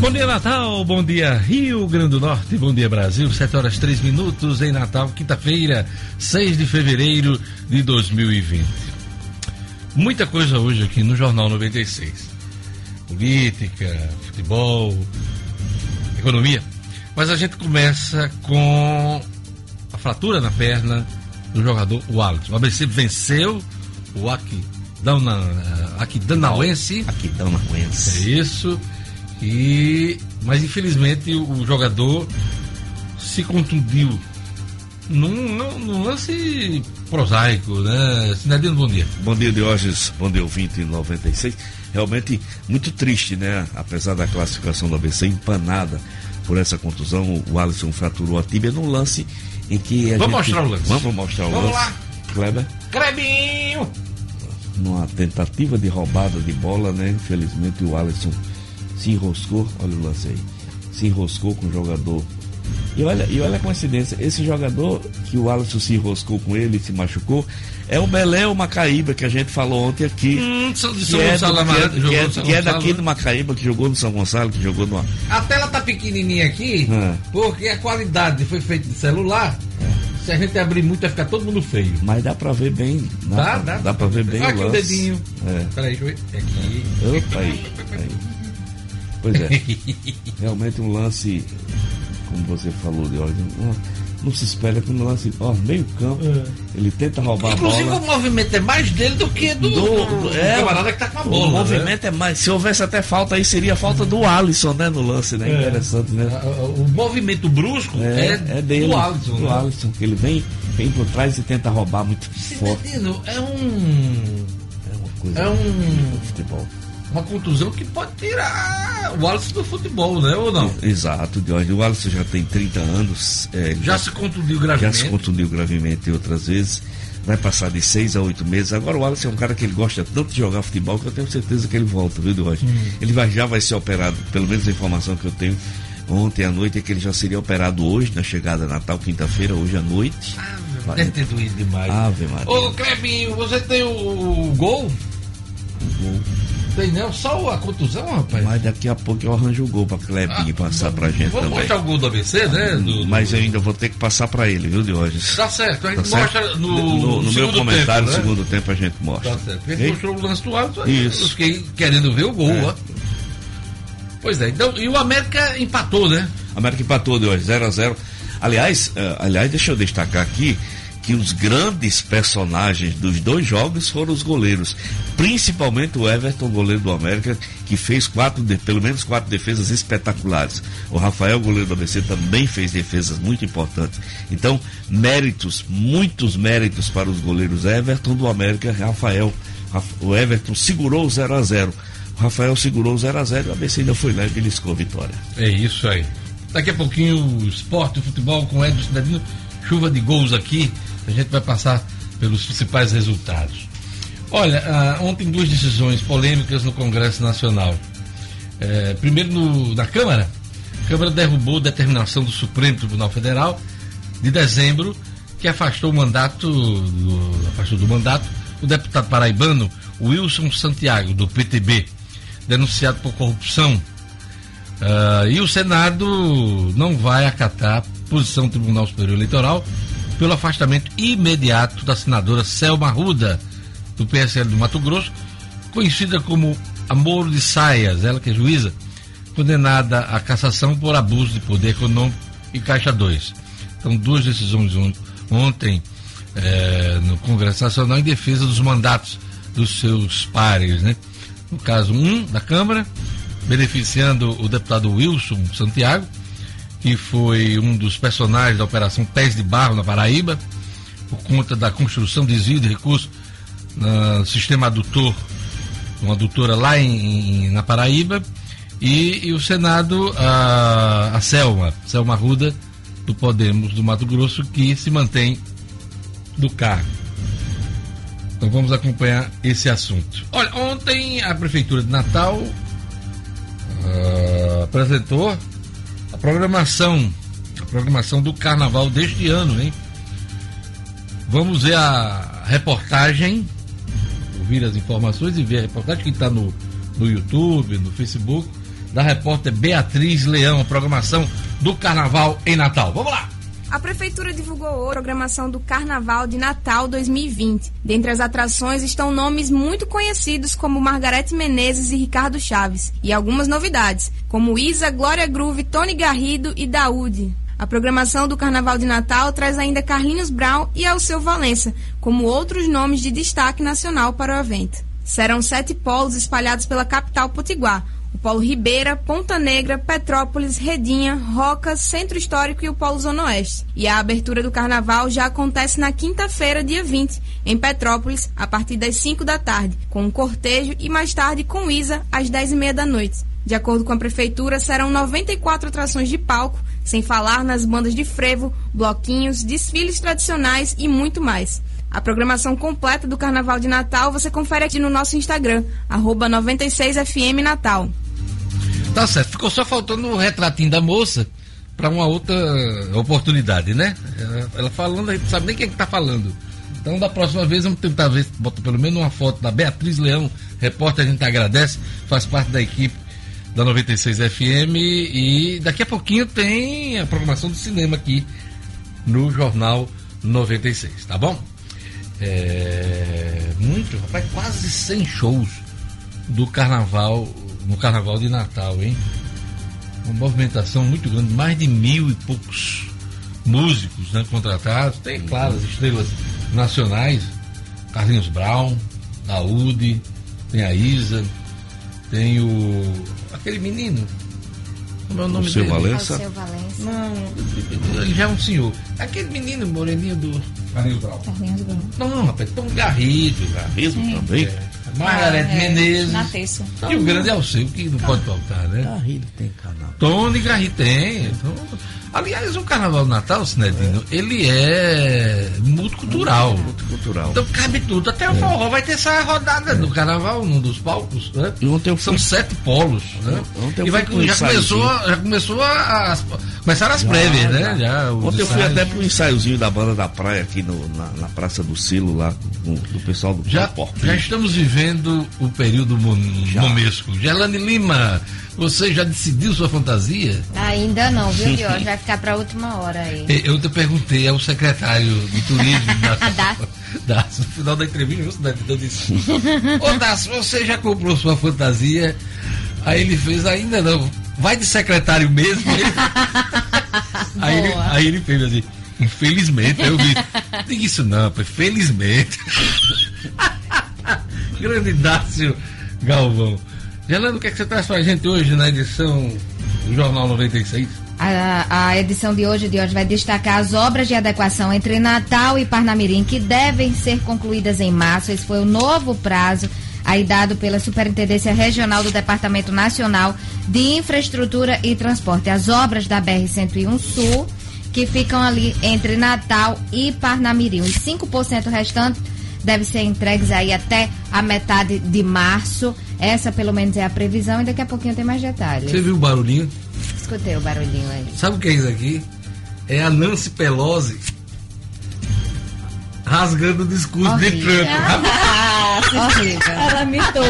Bom dia, Natal. Bom dia, Rio Grande do Norte. Bom dia, Brasil. 7 horas 3 minutos em Natal, quinta-feira, 6 de fevereiro de 2020. Muita coisa hoje aqui no Jornal 96. Política, futebol, economia. Mas a gente começa com a fratura na perna do jogador Wallace. O ABC venceu o Aquidauanense. Aquidauanense. É isso. E, mas infelizmente o jogador se contundiu num, num, num lance prosaico, né? Sinadino, bom dia. Bom dia, Diógenes. Bom dia, ouvinte 96. Realmente muito triste, né? Apesar da classificação do ABC empanada por essa contusão, o Alisson fraturou a tíbia num lance em que a Vamos gente... mostrar o lance. Vamos mostrar o Vamos lance. lá. Kleber? Crebinho! Numa tentativa de roubada de bola, né? Infelizmente o Alisson se enroscou, olha o lance aí, se enroscou com o jogador. E olha, e olha a coincidência, esse jogador que o Alisson se enroscou com ele e se machucou, é o Beléu Macaíba, que a gente falou ontem aqui. Hum, São, que São é, do- Gonçalo que é- que jogou é- São que é daqui do Macaíba, que jogou no São Gonçalo, que jogou no. A tela tá pequenininha aqui, É. porque a qualidade foi feita de celular. Se a gente abrir muito, vai ficar todo mundo feio. Mas dá pra ver bem. Dá, Dá, pra, dá. dá pra ver bem Olha aqui o o dedinho. É. Peraí, deixa eu ver. Aqui. Opa, aí, aí. Pois é. Realmente um lance, como você falou de hoje, não, não se espera que um lance, ó, meio campo, ele tenta roubar Inclusive, a bola. o movimento é mais dele do que do, Do- do, é, camarada que tá com a O bola. né? movimento é mais. Se houvesse até falta aí, seria a falta do Alisson, né? No lance, né? Interessante, né? O movimento brusco é, É, é dele. do Alisson. do né? Alisson, que ele vem, vem por trás e tenta roubar muito forte. É um. É uma coisa É um- o futebol. Uma contusão que pode tirar o Alisson do futebol, né? Ou não? Exato, Jorge. O Alisson já tem 30 anos. é, ele Já se contundiu já gravemente. se contundiu gravemente outras vezes. Vai passar de seis a oito meses. Agora o Alisson é um cara que ele gosta tanto de jogar futebol que eu tenho certeza que ele volta, viu, Jorge? Hum. Ele vai, já vai ser operado, pelo menos a informação que eu tenho ontem à noite é que ele já seria operado hoje, na chegada Natal, quinta-feira, hoje à noite. Ah, deve ter doído demais. Ave Maria. Ô, Clebinho, você tem o, o gol? Tem não? Só a contusão, rapaz? Mas daqui a pouco eu arranjo o gol pra Clebinho passar pra gente Vamos também. mostrar o gol do ABC, né? Do- Mas eu ainda vou ter que passar pra ele, viu, Diógenes? Tá certo, a gente Tá mostra certo? no, no, no meu comentário, tempo, né? no segundo tempo, a gente mostra. Tá certo. Porque mostrou o lance do Alisson, Isso. eu fiquei querendo ver o gol, É. ó. Pois é, então, e o América empatou, né? América empatou de hoje, 0 a 0 Aliás, eh, aliás, deixa eu destacar aqui que os grandes personagens dos dois jogos foram os goleiros. Principalmente o Everton, goleiro do América, que fez quatro, pelo menos quatro defesas espetaculares. O Rafael, goleiro do ABC, também fez defesas muito importantes. Então, méritos, muitos méritos para os goleiros Everton do América Rafael. Raf- O Everton segurou o 0 a 0 O Rafael segurou o 0 a 0 e o ABC ainda foi lá e beliscou a vitória. É isso aí. Daqui a pouquinho o esporte, futebol com Edson Cidadino, chuva de gols aqui, a gente vai passar pelos principais resultados. Olha, ah, ontem duas decisões polêmicas no Congresso Nacional. É, primeiro no- na Câmara, a Câmara derrubou determinação do Supremo Tribunal Federal de dezembro que afastou o mandato do, afastou do mandato o deputado paraibano Wilson Santiago do PTB, denunciado por corrupção ah, e o Senado não vai acatar a posição do Tribunal Superior Eleitoral pelo afastamento imediato da senadora Selma Ruda, do PSL do Mato Grosso, conhecida como Amor de Saias, ela que é juíza, condenada à cassação por abuso de poder econômico e Caixa 2. Então, duas decisões on- ontem eh, no Congresso Nacional em defesa dos mandatos dos seus pares, né? No caso, um da Câmara, beneficiando o deputado Wilson Santiago, que foi um dos personagens da Operação Pés de Barro na Paraíba, por conta da construção, desvio de recursos no sistema adutor, uma adutora lá em, em- na Paraíba, e, e o Senado, a, a Selma, Selma Ruda, do Podemos do Mato Grosso, que se mantém do cargo. Então vamos acompanhar esse assunto. Olha, ontem a Prefeitura de Natal ah, apresentou programação, a programação do carnaval deste ano, hein? Vamos ver a reportagem, ouvir as informações e ver a reportagem que está no, no YouTube, no Facebook, da repórter Beatriz Leão, a programação do Carnaval em Natal. Vamos lá! A Prefeitura divulgou hoje a programação do Carnaval de Natal 2020. Dentre as atrações estão nomes muito conhecidos como Margarete Menezes e Ricardo Chaves, e algumas novidades, como Isa, Glória Groove, Tony Garrido e Daúde. A programação do Carnaval de Natal traz ainda Carlinhos Brown e Alceu Valença, como outros nomes de destaque nacional para o evento. Serão sete polos espalhados pela capital potiguar, o Polo Ribeira, Ponta Negra, Petrópolis, Redinha, Roca, Centro Histórico e o Polo Zona Oeste. E a abertura do carnaval já acontece na quinta-feira, dia 20, em Petrópolis, a partir das 5 da tarde, com um cortejo e mais tarde com Isa, às 10 e meia da noite. De acordo com a prefeitura, serão 94 atrações de palco, sem falar nas bandas de frevo, bloquinhos, desfiles tradicionais e muito mais. A programação completa do Carnaval de Natal você confere aqui no nosso Instagram, 96FM Natal. Tá certo. Ficou só faltando o retratinho da moça para uma outra oportunidade, né? Ela, ela falando, a gente não sabe nem quem é que tá falando. Então, da próxima vez, vamos tentar ver, bota pelo menos uma foto da Beatriz Leão, repórter, a gente agradece, faz parte da equipe da 96 FM e daqui a pouquinho tem a programação do cinema aqui no Jornal 96, tá bom? É, muito, rapaz, quase 100 shows do carnaval no carnaval de Natal, hein? Uma movimentação muito grande, mais de mil e poucos músicos né, contratados. Tem, claro, as estrelas nacionais, Carlinhos Brown, Daúde, tem a Isa, tem o. aquele menino. Como é o nome o dele? Valença? Não, ele já é um senhor. Aquele menino moreninho do. Carlinhos Brown. Carlinhos Brown. Não, rapaz, Tom Garrido. Garrido também? É. Margarete ah, é, Menezes. Na terça. E o grande é o seu, que não pode faltar, né? Garrido tem canal. Tony Garrido tem. Então, aliás, o Carnaval do Natal, Sinedino, é. ele é multicultural. Multicultural. Então cabe tudo. Até o forró vai ter essa rodada é. do Carnaval, num dos palcos. Né? E ontem São sete polos. Né? Ontem e vai, já, começou, já começou a, começaram as já, prévias, né? Já, ontem eu fui até pro ensaiozinho da banda da praia aqui no, na, na Praça do Silo, lá, com, do pessoal do já, já estamos vivendo o período momesco. Gelane Lima, você já decidiu sua fantasia? Ainda não, viu, Diogo? Vai ficar para última hora aí. Eu te perguntei ao secretário de turismo da, da, no final da entrevista, eu disse: Ô Dácio, você já comprou sua fantasia? Aí ele fez, ainda não. Vai de secretário mesmo? aí, ele, aí ele fez assim. Infelizmente, eu vi. Diga isso não, felizmente. Grande Dácio Galvão. Gelando, o que, é que você traz para a gente hoje na edição do Jornal 96? A, a, edição de hoje, de hoje vai destacar as obras de adequação entre Natal e Parnamirim que devem ser concluídas em março. Esse foi o novo prazo aí dado pela Superintendência Regional do Departamento Nacional de Infraestrutura e Transporte. As obras da BR-101 Sul, que ficam ali entre Natal e Parnamirim. Os 5% restantes devem ser entregues aí até a metade de março. Essa, pelo menos, é a previsão e daqui a pouquinho tem mais detalhes. Você viu o barulhinho? Escutei o barulhinho aí. Sabe o que é isso aqui? É a Nancy Pelosi rasgando o discurso Horrível. de Trump. Ah. Ela mitou.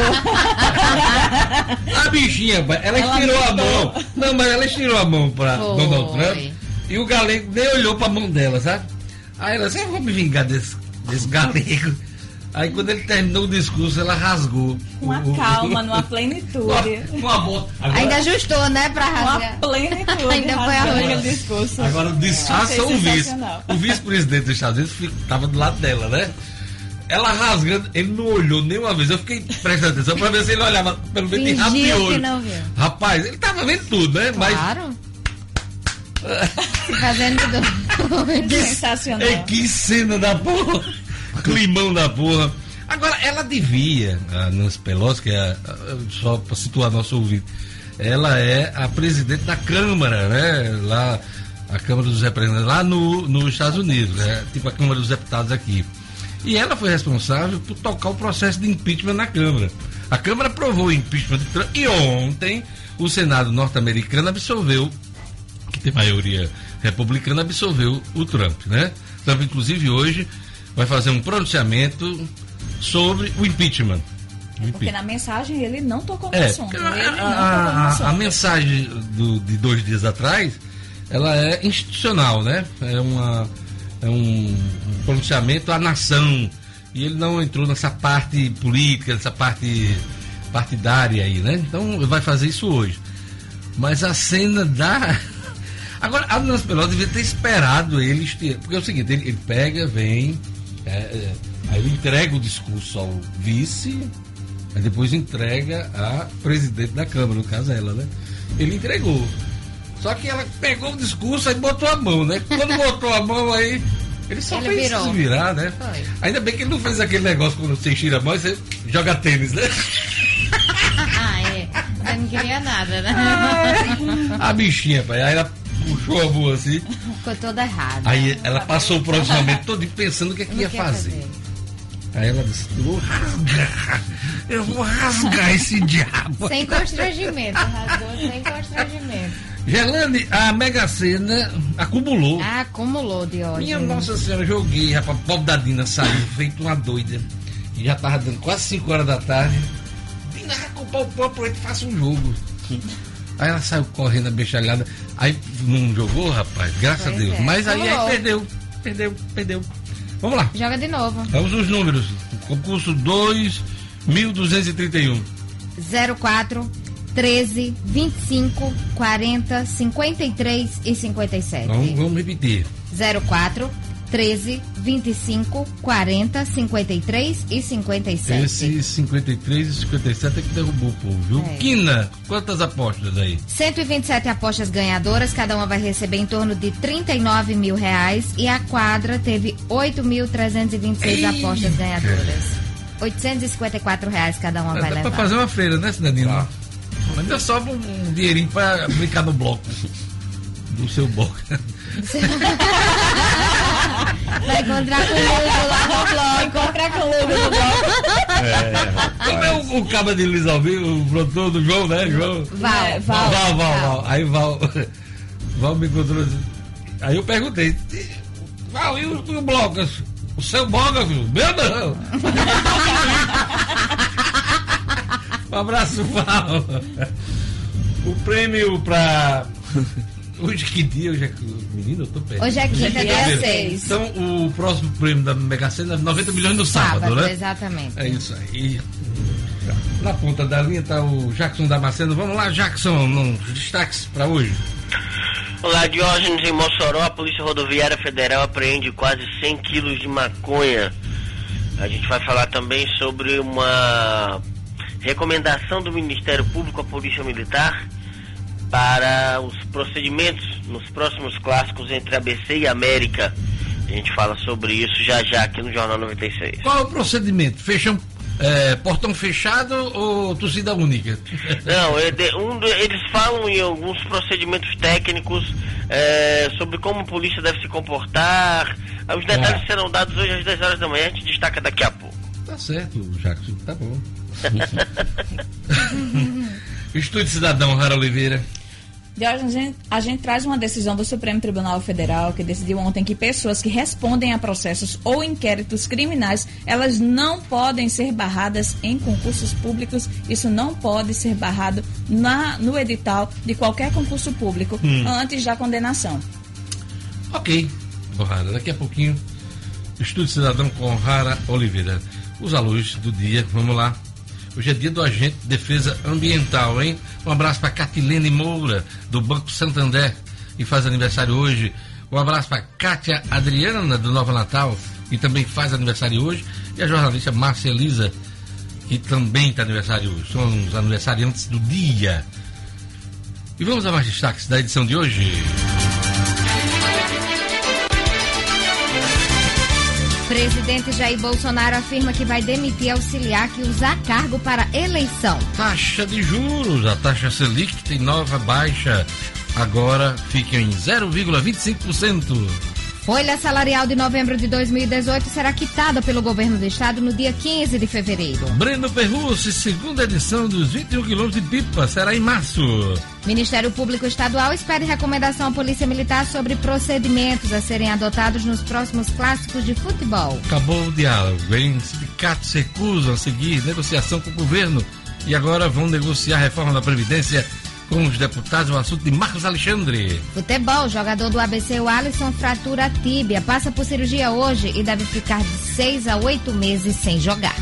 A bichinha, ela, ela estirou mitou. a mão. Não, mas ela estirou a mão para Donald Trump. E o galego nem olhou para a mão dela, sabe? Aí ela disse, eu vou me vingar desse, desse galego. Aí quando ele terminou o discurso, ela rasgou. Com uma o, calma, numa plenitude. Uma, uma Agora, Ainda ajustou, né, pra rasgar. Uma plenitude. Ainda foi a discurso. Agora disfarça o vice. O vice-presidente dos Estados Unidos estava do lado dela, né? Ela rasgando, ele não olhou nenhuma vez. Eu fiquei prestando atenção pra ver se ele olhava pelo menos de rapiolho. não viu. Rapaz, ele tava vendo tudo, né? Claro. Mas... Fazendo tudo. Sensacional. É, que cena da porra climão da porra. Agora, ela devia, a Nancy Pelosi, que é, só para situar nosso ouvido, ela é a presidente da Câmara, né? Lá, a Câmara dos Representantes, lá no, nos Estados Unidos, né? tipo a Câmara dos Deputados aqui. E ela foi responsável por tocar o processo de impeachment na Câmara. A Câmara aprovou o impeachment de Trump e ontem o Senado norte-americano absolveu, que tem maioria republicana, absolveu o Trump, né? Trump, inclusive, hoje vai fazer um pronunciamento sobre o impeachment. Porque na mensagem ele não tocou no é, assunto. A, ele a, a, a, mensagem do, de dois dias atrás, ela é institucional, né? É, uma, é um, pronunciamento à nação. E ele não entrou nessa parte política, nessa parte partidária aí, né? Então vai fazer isso hoje. Mas a cena da. Agora, a Nancy Pelosi devia ter esperado eles ter. Porque é o seguinte, ele, ele pega, vem, é, é, aí ele entrega o discurso ao vice, aí depois entrega a presidente da Câmara, no caso ela, né? Ele entregou. Só que ela pegou o discurso e botou a mão, né? Quando botou a mão aí. Ele só ele fez virou. se virar, né? Foi. Ainda bem que ele não fez aquele negócio quando você tira a mão e você joga tênis, né? ah, é. Você não queria nada, né? a bichinha, pai. Aí ela puxou a mão assim. Ficou toda errada. Aí ela passou o pronunciamento todo pensando o que, é que ia fazer. fazer. Aí ela disse: Eu vou rasgar, eu vou rasgar esse diabo. Sem constrangimento, rasgou sem constrangimento. Gelane, a Mega Sena acumulou. Ah, acumulou de hoje. Minha Nossa Senhora, joguei, rapaz, pobre da Dina saiu, feito uma doida. E já tava dando quase 5 horas da tarde. Dina vai comprar o próprio, faça um jogo. Aí ela saiu correndo, bechalhada. Aí não jogou, rapaz, graças pois a Deus. É. Mas aí, aí perdeu, perdeu, perdeu. Vamos lá. Joga de novo. Vamos os números. Concurso 2.231. 04 13 25 40 53 e 57. Vamos, vamos repetir. 04 13, 25, 40, 53 e 57. Esse 53 e 57 é que derrubou o povo, viu? É. Quina, quantas apostas aí? 127 apostas ganhadoras, cada uma vai receber em torno de 39 mil reais e a quadra teve 8.326 apostas ganhadoras. 854 reais cada uma é, vai dá levar. Pra fazer uma feira, né, Cidadinho? Ah. Ainda sobra um dinheirinho pra brincar no bloco. Do seu bloco. Vai encontrar com o Lugo lá no bloco. Encontrar com o Lugo no bloco. É, Como é o, o cabo de Luiz Alvim, o produtor do João, né, João? Val, Val. Val, Val, Val. Aí Val, Val me encontrou assim. Aí eu perguntei, Val, e o, o bloco? O seu bloco, meu não. um abraço, Val. O prêmio para Hoje que dia? Hoje é menino, eu tô perto. Hoje é quinta, dia é 6. Então o próximo prêmio da Mega Sena é 90 milhões no sábado, sábado, né? Exatamente. É isso aí. Na ponta da linha tá o Jackson Damasceno. Vamos lá, Jackson, nos destaques para hoje. Olá, Diógenes, em Mossoró, a Polícia Rodoviária Federal apreende quase 100 quilos de maconha. A gente vai falar também sobre uma recomendação do Ministério Público à Polícia Militar para os procedimentos nos próximos clássicos entre ABC e América. A gente fala sobre isso já já aqui no Jornal 96. Qual é o procedimento? Fecham é, portão fechado ou torcida única? Não, é eles falam em alguns procedimentos técnicos é, sobre como a polícia deve se comportar. Os detalhes ah. serão dados hoje às 10 horas da manhã, a gente destaca daqui a pouco. Tá certo, Jackson, tá bom. Estúdio Cidadão, Rara Oliveira. De hoje a gente, a gente traz uma decisão do Supremo Tribunal Federal que decidiu ontem que pessoas que respondem a processos ou inquéritos criminais, elas não podem ser barradas em concursos públicos. Isso não pode ser barrado na, no edital de qualquer concurso público hum. antes da condenação. Ok, Rara, daqui a pouquinho, Estúdio Cidadão com Rara Oliveira. Os alunos do dia, vamos lá. Hoje é dia do agente de defesa ambiental, hein? Um abraço para Catilene Moura, do Banco Santander, que faz aniversário hoje. Um abraço para Kátia Adriana, do Nova Natal, que também faz aniversário hoje. E a jornalista Márcia Elisa, que também está aniversário hoje. São os aniversariantes do dia. E vamos a mais destaques da edição de hoje. Presidente Jair Bolsonaro afirma que vai demitir auxiliar que usar cargo para eleição. Taxa de juros, a taxa Selic tem nova baixa, agora fica em 0,25%. Folha salarial de novembro de 2018 será quitada pelo governo do estado no dia 15 de fevereiro. Breno Perrucci, segunda edição dos 21 quilômetros de pipa, será em março. Ministério Público Estadual espera recomendação à Polícia Militar sobre procedimentos a serem adotados nos próximos clássicos de futebol. Acabou o diálogo, hein? Sindicatos recusam a seguir negociação com o governo e agora vão negociar a reforma da Previdência com os deputados o assunto de Marcos Alexandre. Futebol, jogador do ABC, o Alisson, fratura a tíbia, passa por cirurgia hoje e deve ficar de seis a oito meses sem jogar.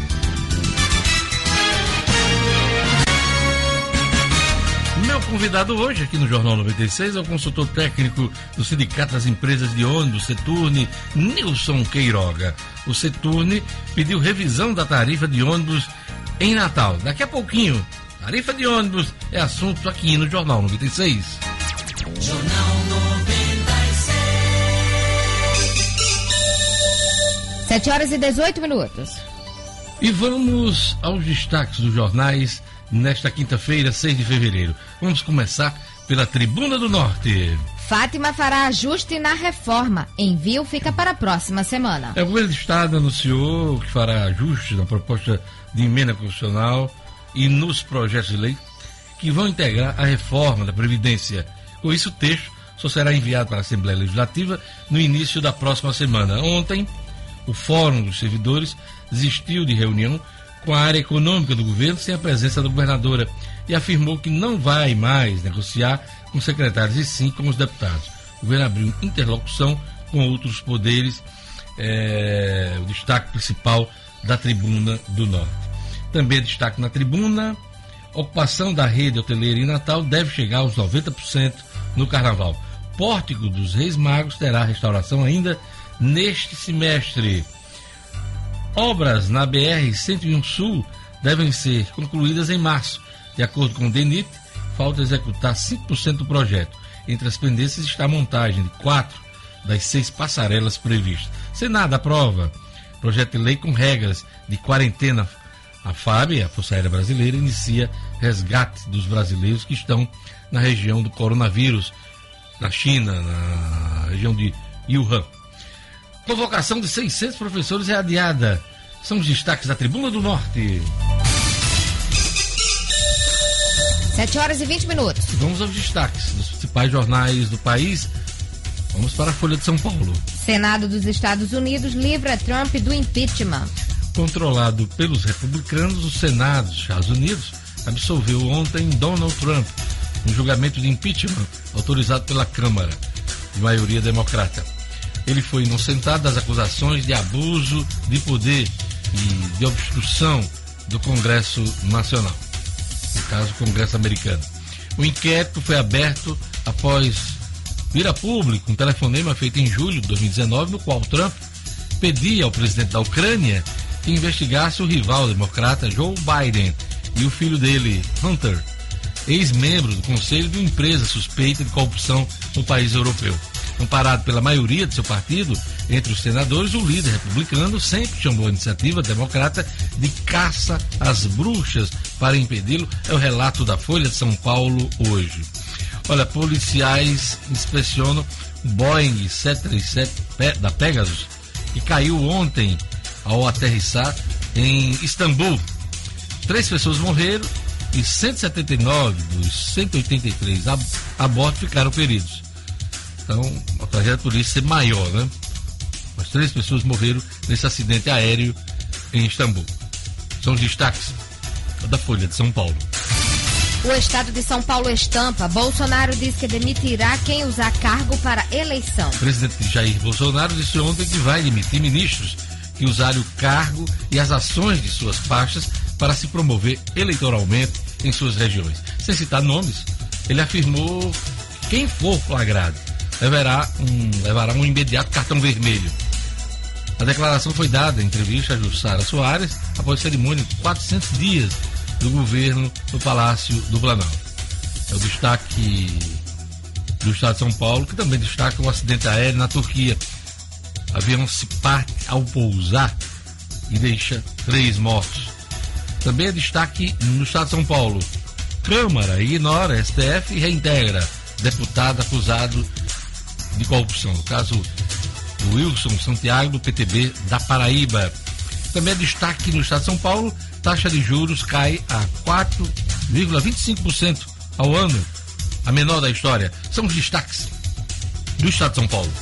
Meu convidado hoje aqui no Jornal 96 é o consultor técnico do Sindicato das Empresas de Ônibus, Seturne, Nilson Queiroga. O Seturne pediu revisão da tarifa de ônibus em Natal. Daqui a pouquinho Tarifa de ônibus é assunto aqui no Jornal 96. Jornal 96. 7 horas e 18 minutos. E vamos aos destaques dos jornais nesta quinta-feira, 6 de fevereiro. Vamos começar pela Tribuna do Norte. Fátima fará ajuste na reforma. Envio fica para a próxima semana. É, o governo do Estado anunciou que fará ajuste na proposta de emenda constitucional e nos projetos de lei que vão integrar a reforma da Previdência. Com isso, o texto só será enviado para a Assembleia Legislativa no início da próxima semana. Ontem, o Fórum dos Servidores desistiu de reunião com a área econômica do governo sem a presença da governadora e afirmou que não vai mais negociar com secretários e sim com os deputados. O governo abriu interlocução com outros poderes, é, o destaque principal da tribuna do Norte. Também destaque na tribuna: ocupação da rede hoteleira em Natal deve chegar aos 90% no carnaval. Pórtico dos Reis Magos terá restauração ainda neste semestre. Obras na BR-101 Sul devem ser concluídas em março. De acordo com o DENIT, falta executar 5% do projeto. Entre as pendências está a montagem de quatro das seis passarelas previstas. Senado aprova projeto de lei com regras de quarentena a FAB, a Força Aérea Brasileira, inicia resgate dos brasileiros que estão na região do coronavírus, na China, na região de Wuhan. Convocação de 600 professores é adiada. São os destaques da Tribuna do Norte. 7 horas e 20 minutos. Vamos aos destaques dos principais jornais do país. Vamos para a Folha de São Paulo. Senado dos Estados Unidos livra Trump do impeachment controlado pelos republicanos, o Senado dos Estados Unidos absolveu ontem Donald Trump um julgamento de impeachment autorizado pela Câmara, de maioria democrata. Ele foi inocentado das acusações de abuso de poder e de obstrução do Congresso Nacional, no caso, o Congresso Americano. O inquérito foi aberto após vir a público um telefonema feito em julho de 2019, no qual Trump pedia ao presidente da Ucrânia que investigasse o rival democrata Joe Biden e o filho dele, Hunter, ex-membro do conselho de uma empresa suspeita de corrupção no país europeu. Amparado pela maioria de seu partido, entre os senadores, o líder republicano sempre chamou a iniciativa democrata de caça às bruxas para impedi-lo. É o relato da Folha de São Paulo hoje. Olha, policiais inspecionam Boeing 737 da Pegasus, que caiu ontem ao aterrissar em Istambul. Três pessoas morreram e 179 dos 183 a, a bordo ficaram feridos. Então, a tragédia poderia ser maior, né? Mas três pessoas morreram nesse acidente aéreo em Istambul. São os destaques da Folha de São Paulo. O estado de São Paulo estampa. Bolsonaro diz que demitirá quem usar cargo para eleição. O presidente Jair Bolsonaro disse ontem que vai demitir ministros que o cargo e as ações de suas faixas para se promover eleitoralmente em suas regiões. Sem citar nomes, ele afirmou que quem for flagrado levará um, levará um imediato cartão vermelho. A declaração foi dada em entrevista a Jussara Soares após cerimônia de 400 dias do governo no Palácio do Planalto. É o destaque do Estado de São Paulo, que também destaca o acidente aéreo na Turquia, avião se parte ao pousar e deixa três mortos. Também é destaque no estado de São Paulo. Câmara ignora STF e reintegra deputado acusado de corrupção. No caso, Wilson Santiago, do PTB da Paraíba. Também é destaque no estado de São Paulo, taxa de juros cai a 4,25% ao ano, a menor da história. São os destaques do estado de São Paulo.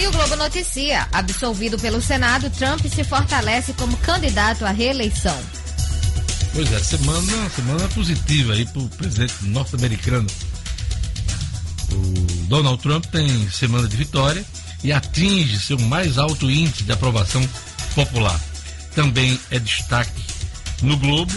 E o Globo noticia: absolvido pelo Senado, Trump se fortalece como candidato à reeleição. Pois é, semana, semana positiva aí para o presidente norte-americano. O Donald Trump tem semana de vitória e atinge seu mais alto índice de aprovação popular. Também é destaque no Globo.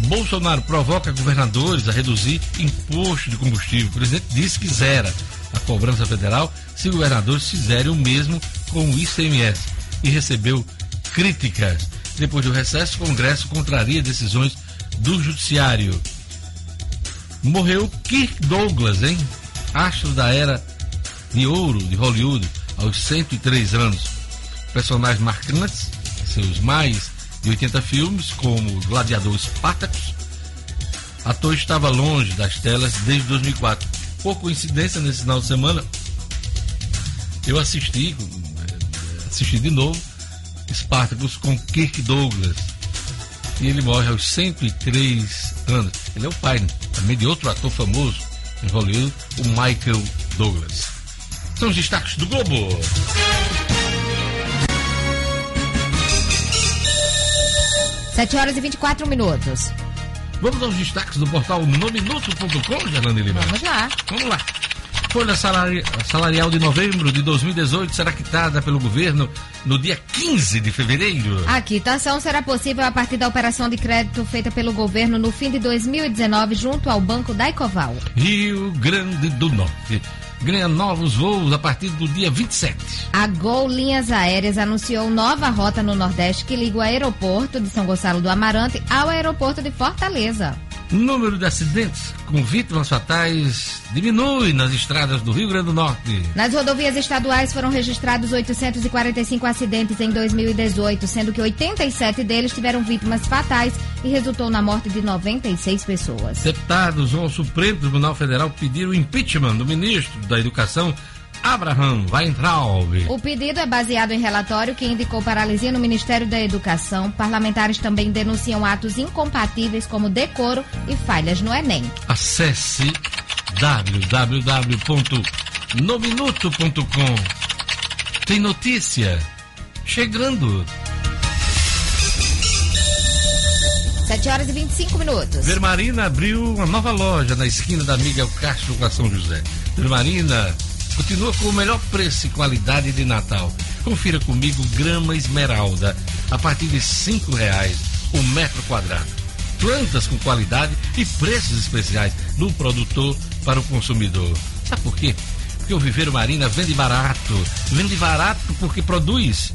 Bolsonaro provoca governadores a reduzir imposto de combustível. O presidente disse que zera a cobrança federal se governadores fizerem o mesmo com o ICMS e recebeu críticas. Depois do recesso, o Congresso contraria decisões do Judiciário. Morreu Kirk Douglas, hein? Astro da era de ouro de Hollywood, aos 103 anos. Personagens marcantes, seus mais de 80 filmes, como Gladiador Spartacus. Ator estava longe das telas desde 2004. Por coincidência, nesse final de semana, eu assisti, assisti de novo, Spartacus com Kirk Douglas. E ele morre aos 103 anos. Ele é o pai, né? também de outro ator famoso em Hollywood, o Michael Douglas. São os destaques do Globo. Sete horas e 24 minutos. Vamos aos destaques do portal nominuto.com, Gerlane Lima? Vamos lá. Vamos lá. Folha salari salarial de novembro de 2018 será quitada pelo governo no dia 15 de fevereiro. A quitação será possível a partir da operação de crédito feita pelo governo no fim de 2019 junto ao Banco Daicoval. Rio Grande do Norte ganha novos voos a partir do dia 27. A Gol Linhas Aéreas anunciou nova rota no Nordeste que liga o aeroporto de São Gonçalo do Amarante ao aeroporto de Fortaleza. O número de acidentes com vítimas fatais diminui nas estradas do Rio Grande do Norte. Nas rodovias estaduais foram registrados 845 acidentes em 2018, sendo que 87 deles tiveram vítimas fatais e resultou na morte de 96 pessoas. Deputados vão ao Supremo Tribunal Federal pedir o impeachment do ministro da Educação Abraham Weintraub. O pedido é baseado em relatório que indicou paralisia no Ministério da Educação. Parlamentares também denunciam atos incompatíveis como decoro e falhas no Enem. Acesse www.nominuto.com. Tem notícia chegando. 7 horas e 25 minutos. Vermarina abriu uma nova loja na esquina da Miguel Castro com a São José. Vermarina continua com o melhor preço e qualidade de Natal. Confira comigo grama esmeralda a partir de cinco reais o metro quadrado. Plantas com qualidade e preços especiais do produtor para o consumidor. Sabe por quê? Porque o Viveiro Marina vende barato. Vende barato porque produz.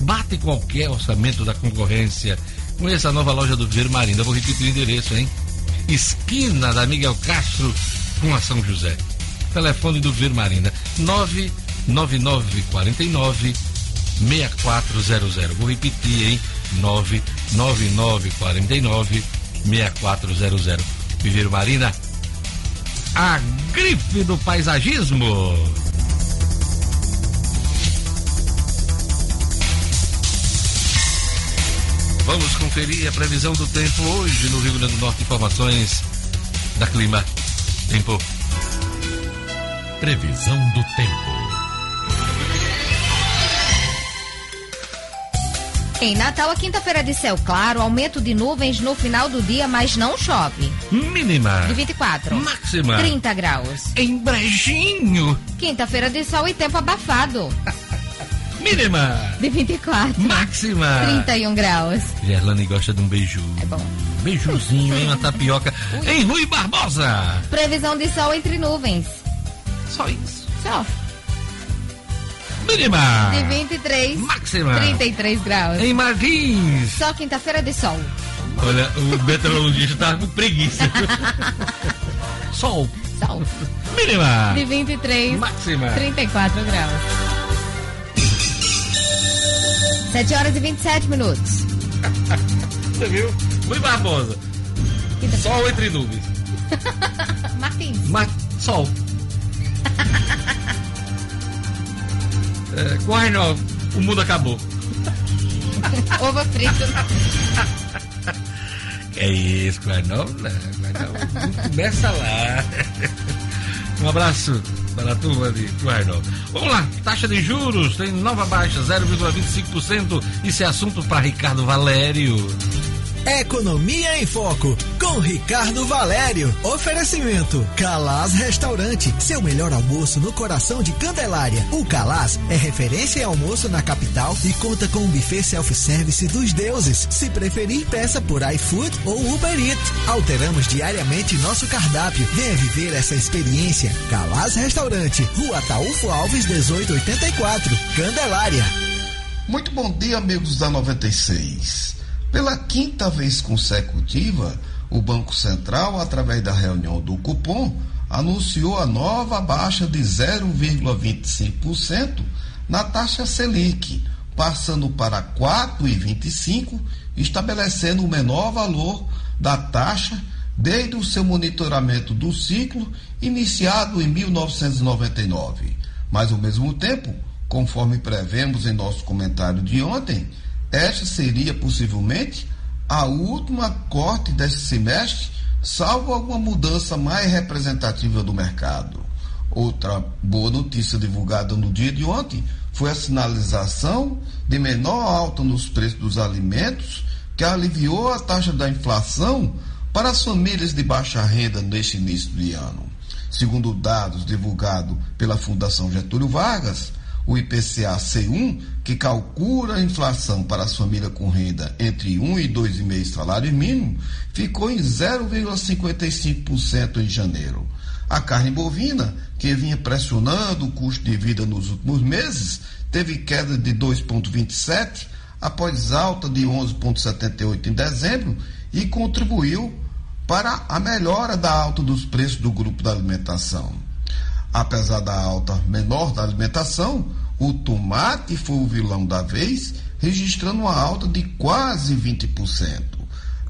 Bate qualquer orçamento da concorrência. Conheça a nova loja do Viveiro Marina. Vou repetir o endereço, hein? Esquina da Miguel Castro com a São José. Telefone do Viveiro Marina 99949 6400. Vou repetir, hein? 99949 6400. Viveiro Marina, a grife do paisagismo. Vamos conferir a previsão do tempo hoje no Rio Grande do Norte. Informações da Clima. Tempo. Previsão do tempo. Em Natal, a quinta-feira de céu claro, aumento de nuvens no final do dia, mas não chove. Mínima. De 24. Máxima. 30 graus. Em Brejinho. Quinta-feira de sol e tempo abafado. Mínima. De 24. Máxima. 31 graus. Gerlane gosta de um beijo. É bom. Beijuzinho, hein? Uma tapioca. Em Rui Barbosa. Previsão de sol entre nuvens. Só isso. Só. Mínima. De 23. Máxima. 33 graus. Em Martins. Só quinta-feira de sol. Olha, o meteorologista tá com preguiça. Sol. Sol. Mínima. De 23. Máxima. 34 graus. 7 horas e 27 minutos. Você viu? Rui Barbosa. Sol entre nuvens. Martins. Ma sol. É, corre não, o mundo acabou. Ovo frito. É isso, corre não, né? Começa lá. Um abraço para a turma de Correio Vamos lá, taxa de juros tem nova baixa, 0,25%. Isso é assunto para Ricardo Valério. Economia em Foco, com Ricardo Valério. Oferecimento: Calaz Restaurante, seu melhor almoço no coração de Candelária. O Calaz é referência em almoço na capital e conta com um buffet self-service dos deuses. Se preferir, peça por iFood ou Uber Eats. Alteramos diariamente nosso cardápio. Venha viver essa experiência. Calaz Restaurante, Rua Taúfo Alves, 1884, Candelária. Muito bom dia, amigos da 96. Pela quinta vez consecutiva, o Banco Central, através da reunião do cupom, anunciou a nova baixa de 0,25% na taxa Selic, passando para 4,25%, estabelecendo o menor valor da taxa desde o seu monitoramento do ciclo iniciado em 1999. Mas, ao mesmo tempo, conforme prevemos em nosso comentário de ontem, esta seria possivelmente a última corte deste semestre, salvo alguma mudança mais representativa do mercado. Outra boa notícia divulgada no dia de ontem foi a sinalização de menor alta nos preços dos alimentos, que aliviou a taxa da inflação para as famílias de baixa renda neste início de ano. Segundo dados divulgados pela Fundação Getúlio Vargas, o IPCA C1, que calcula a inflação para as famílias com renda entre 1 e 2,5 salário mínimo, ficou em 0,55% em janeiro. A carne bovina, que vinha pressionando o custo de vida nos últimos meses, teve queda de 2,27 após alta de 11,78 em dezembro e contribuiu para a melhora da alta dos preços do grupo da alimentação. Apesar da alta menor da alimentação, o tomate foi o vilão da vez, registrando uma alta de quase 20%.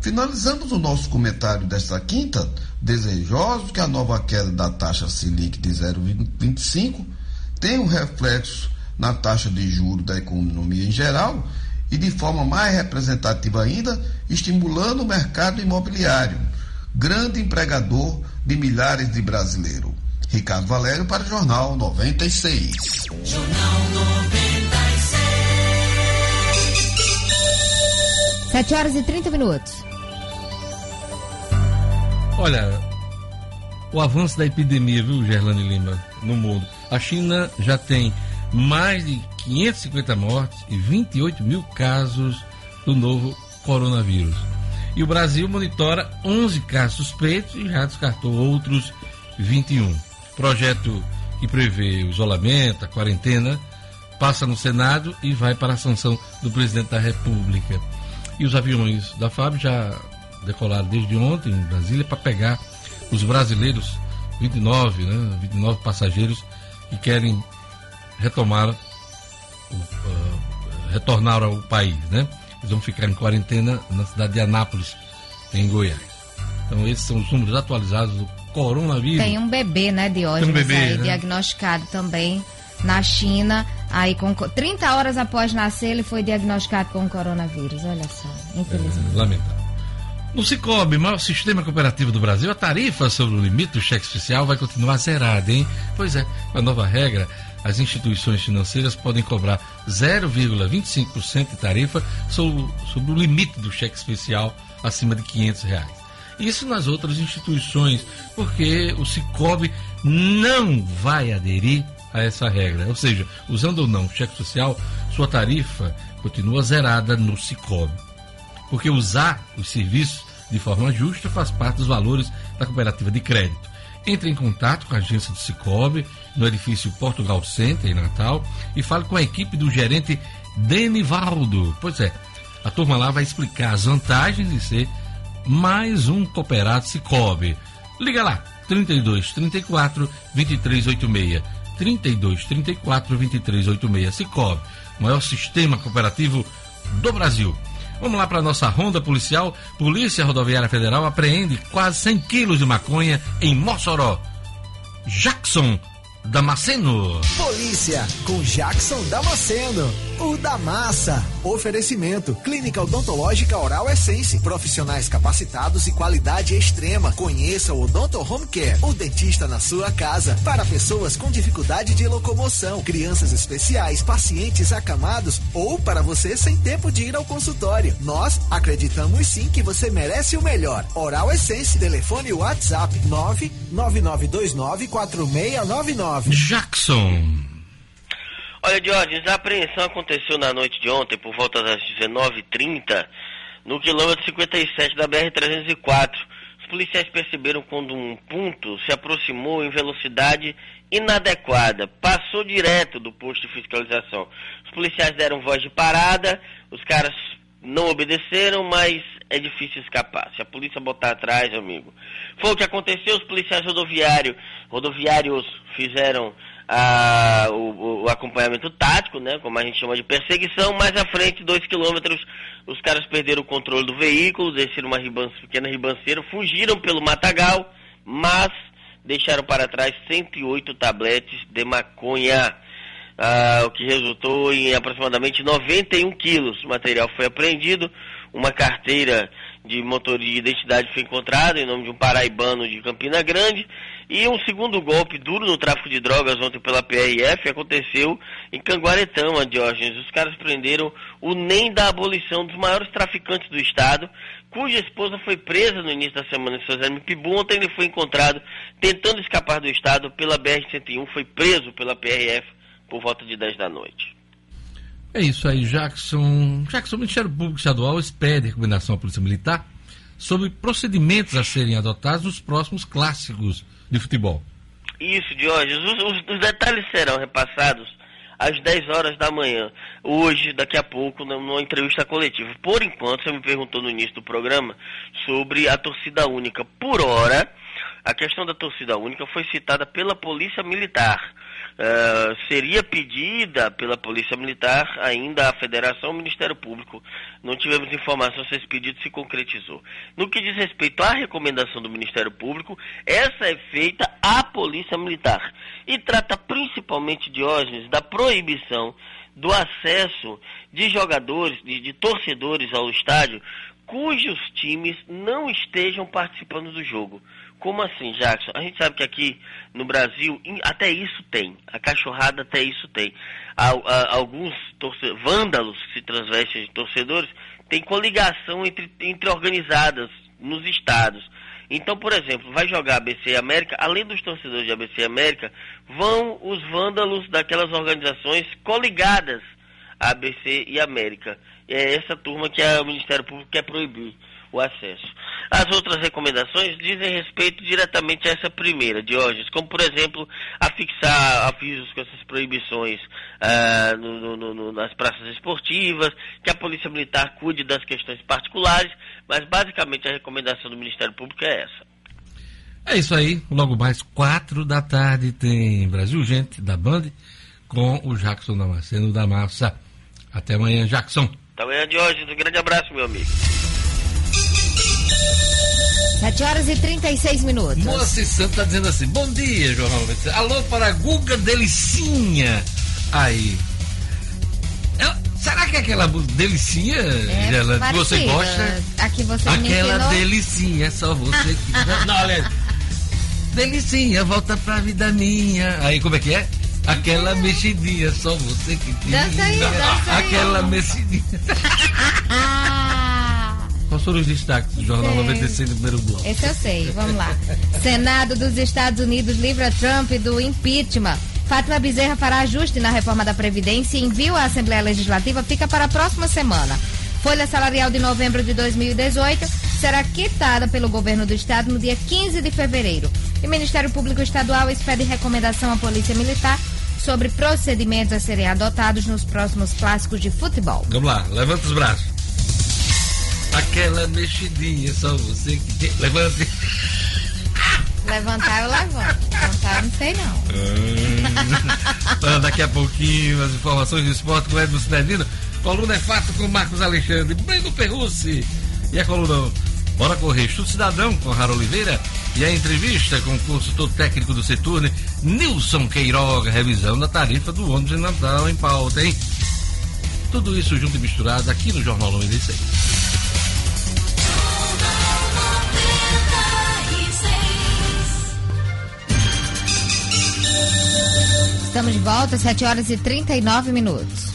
Finalizamos o nosso comentário desta quinta, desejosos que a nova queda da taxa Selic de 0,25 tenha um reflexo na taxa de juros da economia em geral e, de forma mais representativa ainda, estimulando o mercado imobiliário, grande empregador de milhares de brasileiros. Ricardo Valério para o Jornal 96. Jornal 96. 7 horas e 30 minutos. Olha, o avanço da epidemia, viu, Gerlane Lima, no mundo. A China já tem mais de 550 mortes e 28 mil casos do novo coronavírus. E o Brasil monitora 11 casos suspeitos e já descartou outros 21. Projeto que prevê o isolamento, a quarentena, passa no Senado e vai para a sanção do presidente da República. E os aviões da FAB já decolaram desde ontem em Brasília para pegar os brasileiros, 29, né, 29 passageiros que querem retomar, uh, retornar ao país, né? Eles vão ficar em quarentena na cidade de Anápolis, em Goiás. Então esses são os números atualizados do coronavírus. Tem um bebê, né, Diógenes, um bebê, aí, né? diagnosticado também na China. Aí, com 30 horas após nascer, ele foi diagnosticado com coronavírus. Olha só, infelizmente. É, lamentável. No Cicobi, maior sistema cooperativo do Brasil, a tarifa sobre o limite do cheque especial vai continuar zerada, hein? Pois é, com a nova regra, as instituições financeiras podem cobrar 0,25% de tarifa sobre, sobre o limite do cheque especial acima de 500 reais. Isso nas outras instituições, porque o Cicobi não vai aderir a essa regra. Ou seja, usando ou não o cheque social, sua tarifa continua zerada no Cicobi. Porque usar os serviços de forma justa faz parte dos valores da cooperativa de crédito. Entre em contato com a agência do Cicobi, no edifício Portugal Center, em Natal, e fale com a equipe do gerente Denivaldo. Pois é, a turma lá vai explicar as vantagens de ser mais um cooperado Cicobi. Liga lá, 32 34 2386. 32 34 2386. Cicobi, maior sistema cooperativo do Brasil. Vamos lá para a nossa ronda policial. Polícia Rodoviária Federal apreende quase 100 quilos de maconha em Mossoró. Jackson Damasceno. Polícia com Jackson Damasceno. O da massa. Oferecimento. Clínica Odontológica Oral Essence. Profissionais capacitados e qualidade extrema. Conheça o Odonto Home Care. O dentista na sua casa. Para pessoas com dificuldade de locomoção, crianças especiais, pacientes acamados ou para você sem tempo de ir ao consultório. Nós acreditamos sim que você merece o melhor. Oral Essence. Telefone WhatsApp 999294699. Jackson. Olha, Diógenes, a apreensão aconteceu na noite de ontem, por volta das 19h30, no quilômetro 57 da BR-304. Os policiais perceberam quando um ponto se aproximou em velocidade inadequada, passou direto do posto de fiscalização. Os policiais deram voz de parada, os caras não obedeceram, mas é difícil escapar. Se a polícia botar atrás, amigo. Foi o que aconteceu, os policiais rodoviários, rodoviários fizeram a, o, o, acompanhamento tático, né, como a gente chama de perseguição, mais à frente, dois quilômetros, os caras perderam o controle do veículo, desceram uma pequena ribanceira, fugiram pelo matagal, mas deixaram para trás 108 tabletes de maconha, ah, o que resultou em aproximadamente 91 quilos. O material foi apreendido, uma carteira de motorista de identidade foi encontrada em nome de um paraibano de Campina Grande e um segundo golpe duro no tráfico de drogas ontem pela PRF aconteceu em Canguaretama, Diógenes. Os caras prenderam o NEM da abolição dos maiores traficantes do estado, cuja esposa foi presa no início da semana em São Pibu. Ontem ele foi encontrado tentando escapar do estado pela BR-101, foi preso pela PRF por volta de 10 da noite. É isso aí, Jackson. Jackson, o Ministério Público Estadual expede recomendação à Polícia Militar sobre procedimentos a serem adotados nos próximos clássicos de futebol. Isso, Diógenes. Os, os, os, detalhes serão repassados às 10 horas da manhã, hoje, daqui a pouco, numa entrevista coletiva. Por enquanto, você me perguntou no início do programa sobre a torcida única. Por hora, a questão da torcida única foi citada pela Polícia Militar. Uh, seria pedida pela Polícia Militar ainda à Federação ao Ministério Público. Não tivemos informação se esse pedido se concretizou. No que diz respeito à recomendação do Ministério Público, essa é feita à Polícia Militar e trata principalmente, Diógenes, da proibição do acesso de jogadores, de, de torcedores ao estádio cujos times não estejam participando do jogo. Como assim, Jackson? A gente sabe que aqui no Brasil até isso tem. A cachorrada até isso tem. alguns vândalos que se transvestem de torcedores têm coligação entre, entre organizadas nos estados. Então, por exemplo, vai jogar ABC América, além dos torcedores de ABC América, vão os vândalos daquelas organizações coligadas a ABC e América. É essa turma que o Ministério Público quer proibir o acesso. As outras recomendações dizem respeito diretamente a essa primeira, Diógenes, como por exemplo, afixar avisos com essas proibições ah, no, no, no, nas praças esportivas, que a Polícia Militar cuide das questões particulares, mas basicamente a recomendação do Ministério Público é essa. É isso aí, logo mais quatro da tarde tem Brasil Gente da Band com o Jackson Damasceno da Massa. Até amanhã, Jackson. Até amanhã, Diógenes. Um grande abraço, meu amigo. 7 horas e 36 minutos. Moça Santo tá dizendo assim: Bom dia, Jornal Alô para Guga Delicinha. Aí. será que é aquela delicinha, é, Gela, que você gosta? Aqui você Aquela delicinha, é só você que. Não, olha. Delicinha, volta pra vida minha. Aí como é que é? Aquela mexidinha, só você que tinha. Dança aí, dança aí. Aquela mexidinha. Quais foram os destaques do Jornal sei. 96 do primeiro bloco? Esse eu sei, vamos lá. Senado dos Estados Unidos livra Trump do impeachment. Fátima Bezerra fará ajuste na reforma da Previdência e envio à Assembleia Legislativa fica para a próxima semana. Folha salarial de novembro de 2018 será quitada pelo governo do estado no dia 15 de fevereiro. E o Ministério Público Estadual expede recomendação à Polícia Militar sobre procedimentos a serem adotados nos próximos clássicos de futebol. Vamos lá, levanta os braços. Aquela mexidinha, só você que tem. Levante. Levantar eu levanto. Levantar eu não sei não. Hum. Daqui a pouquinho as informações do esporte com Edmo Cidadino. Coluna é fato com Marcos Alexandre, Breno Perrucci. E a coluna Bora Correr, Chute Cidadão com Rara Oliveira. E E a entrevista com o consultor técnico do Seturne, Nilson Queiroga, revisão da tarifa do ônibus de Natal em pauta, hein? Tudo isso junto e misturado aqui no Jornal 96. Estamos de volta, 7 horas e 39 minutos.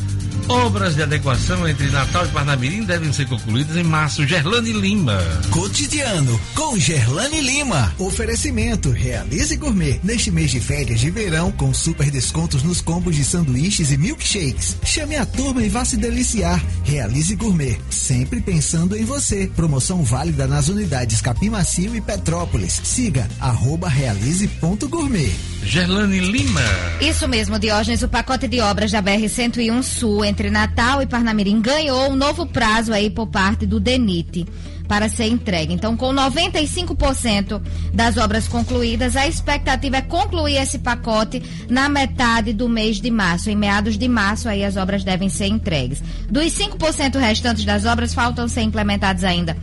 Obras de adequação entre Natal e Parnamirim devem ser concluídas em março. Gerlane Lima. Cotidiano com Gerlane Lima. Oferecimento Realize Gourmet. Neste mês de férias de verão, com super descontos nos combos de sanduíches e milkshakes. Chame a turma e vá se deliciar. Realize Gourmet. Sempre pensando em você. Promoção válida nas unidades Capim Macio e Petrópolis. Siga arroba realize.gourmet. Gerlane Lima. Isso mesmo, Diógenes. O pacote de obras da BR-101 Sul entre Natal e Parnamirim ganhou um novo prazo aí por parte do DENIT para ser entregue. Então, com 95% das obras concluídas, a expectativa é concluir esse pacote na metade do mês de março. Em meados de março, aí as obras devem ser entregues. Dos 5% restantes das obras, faltam ser implementados ainda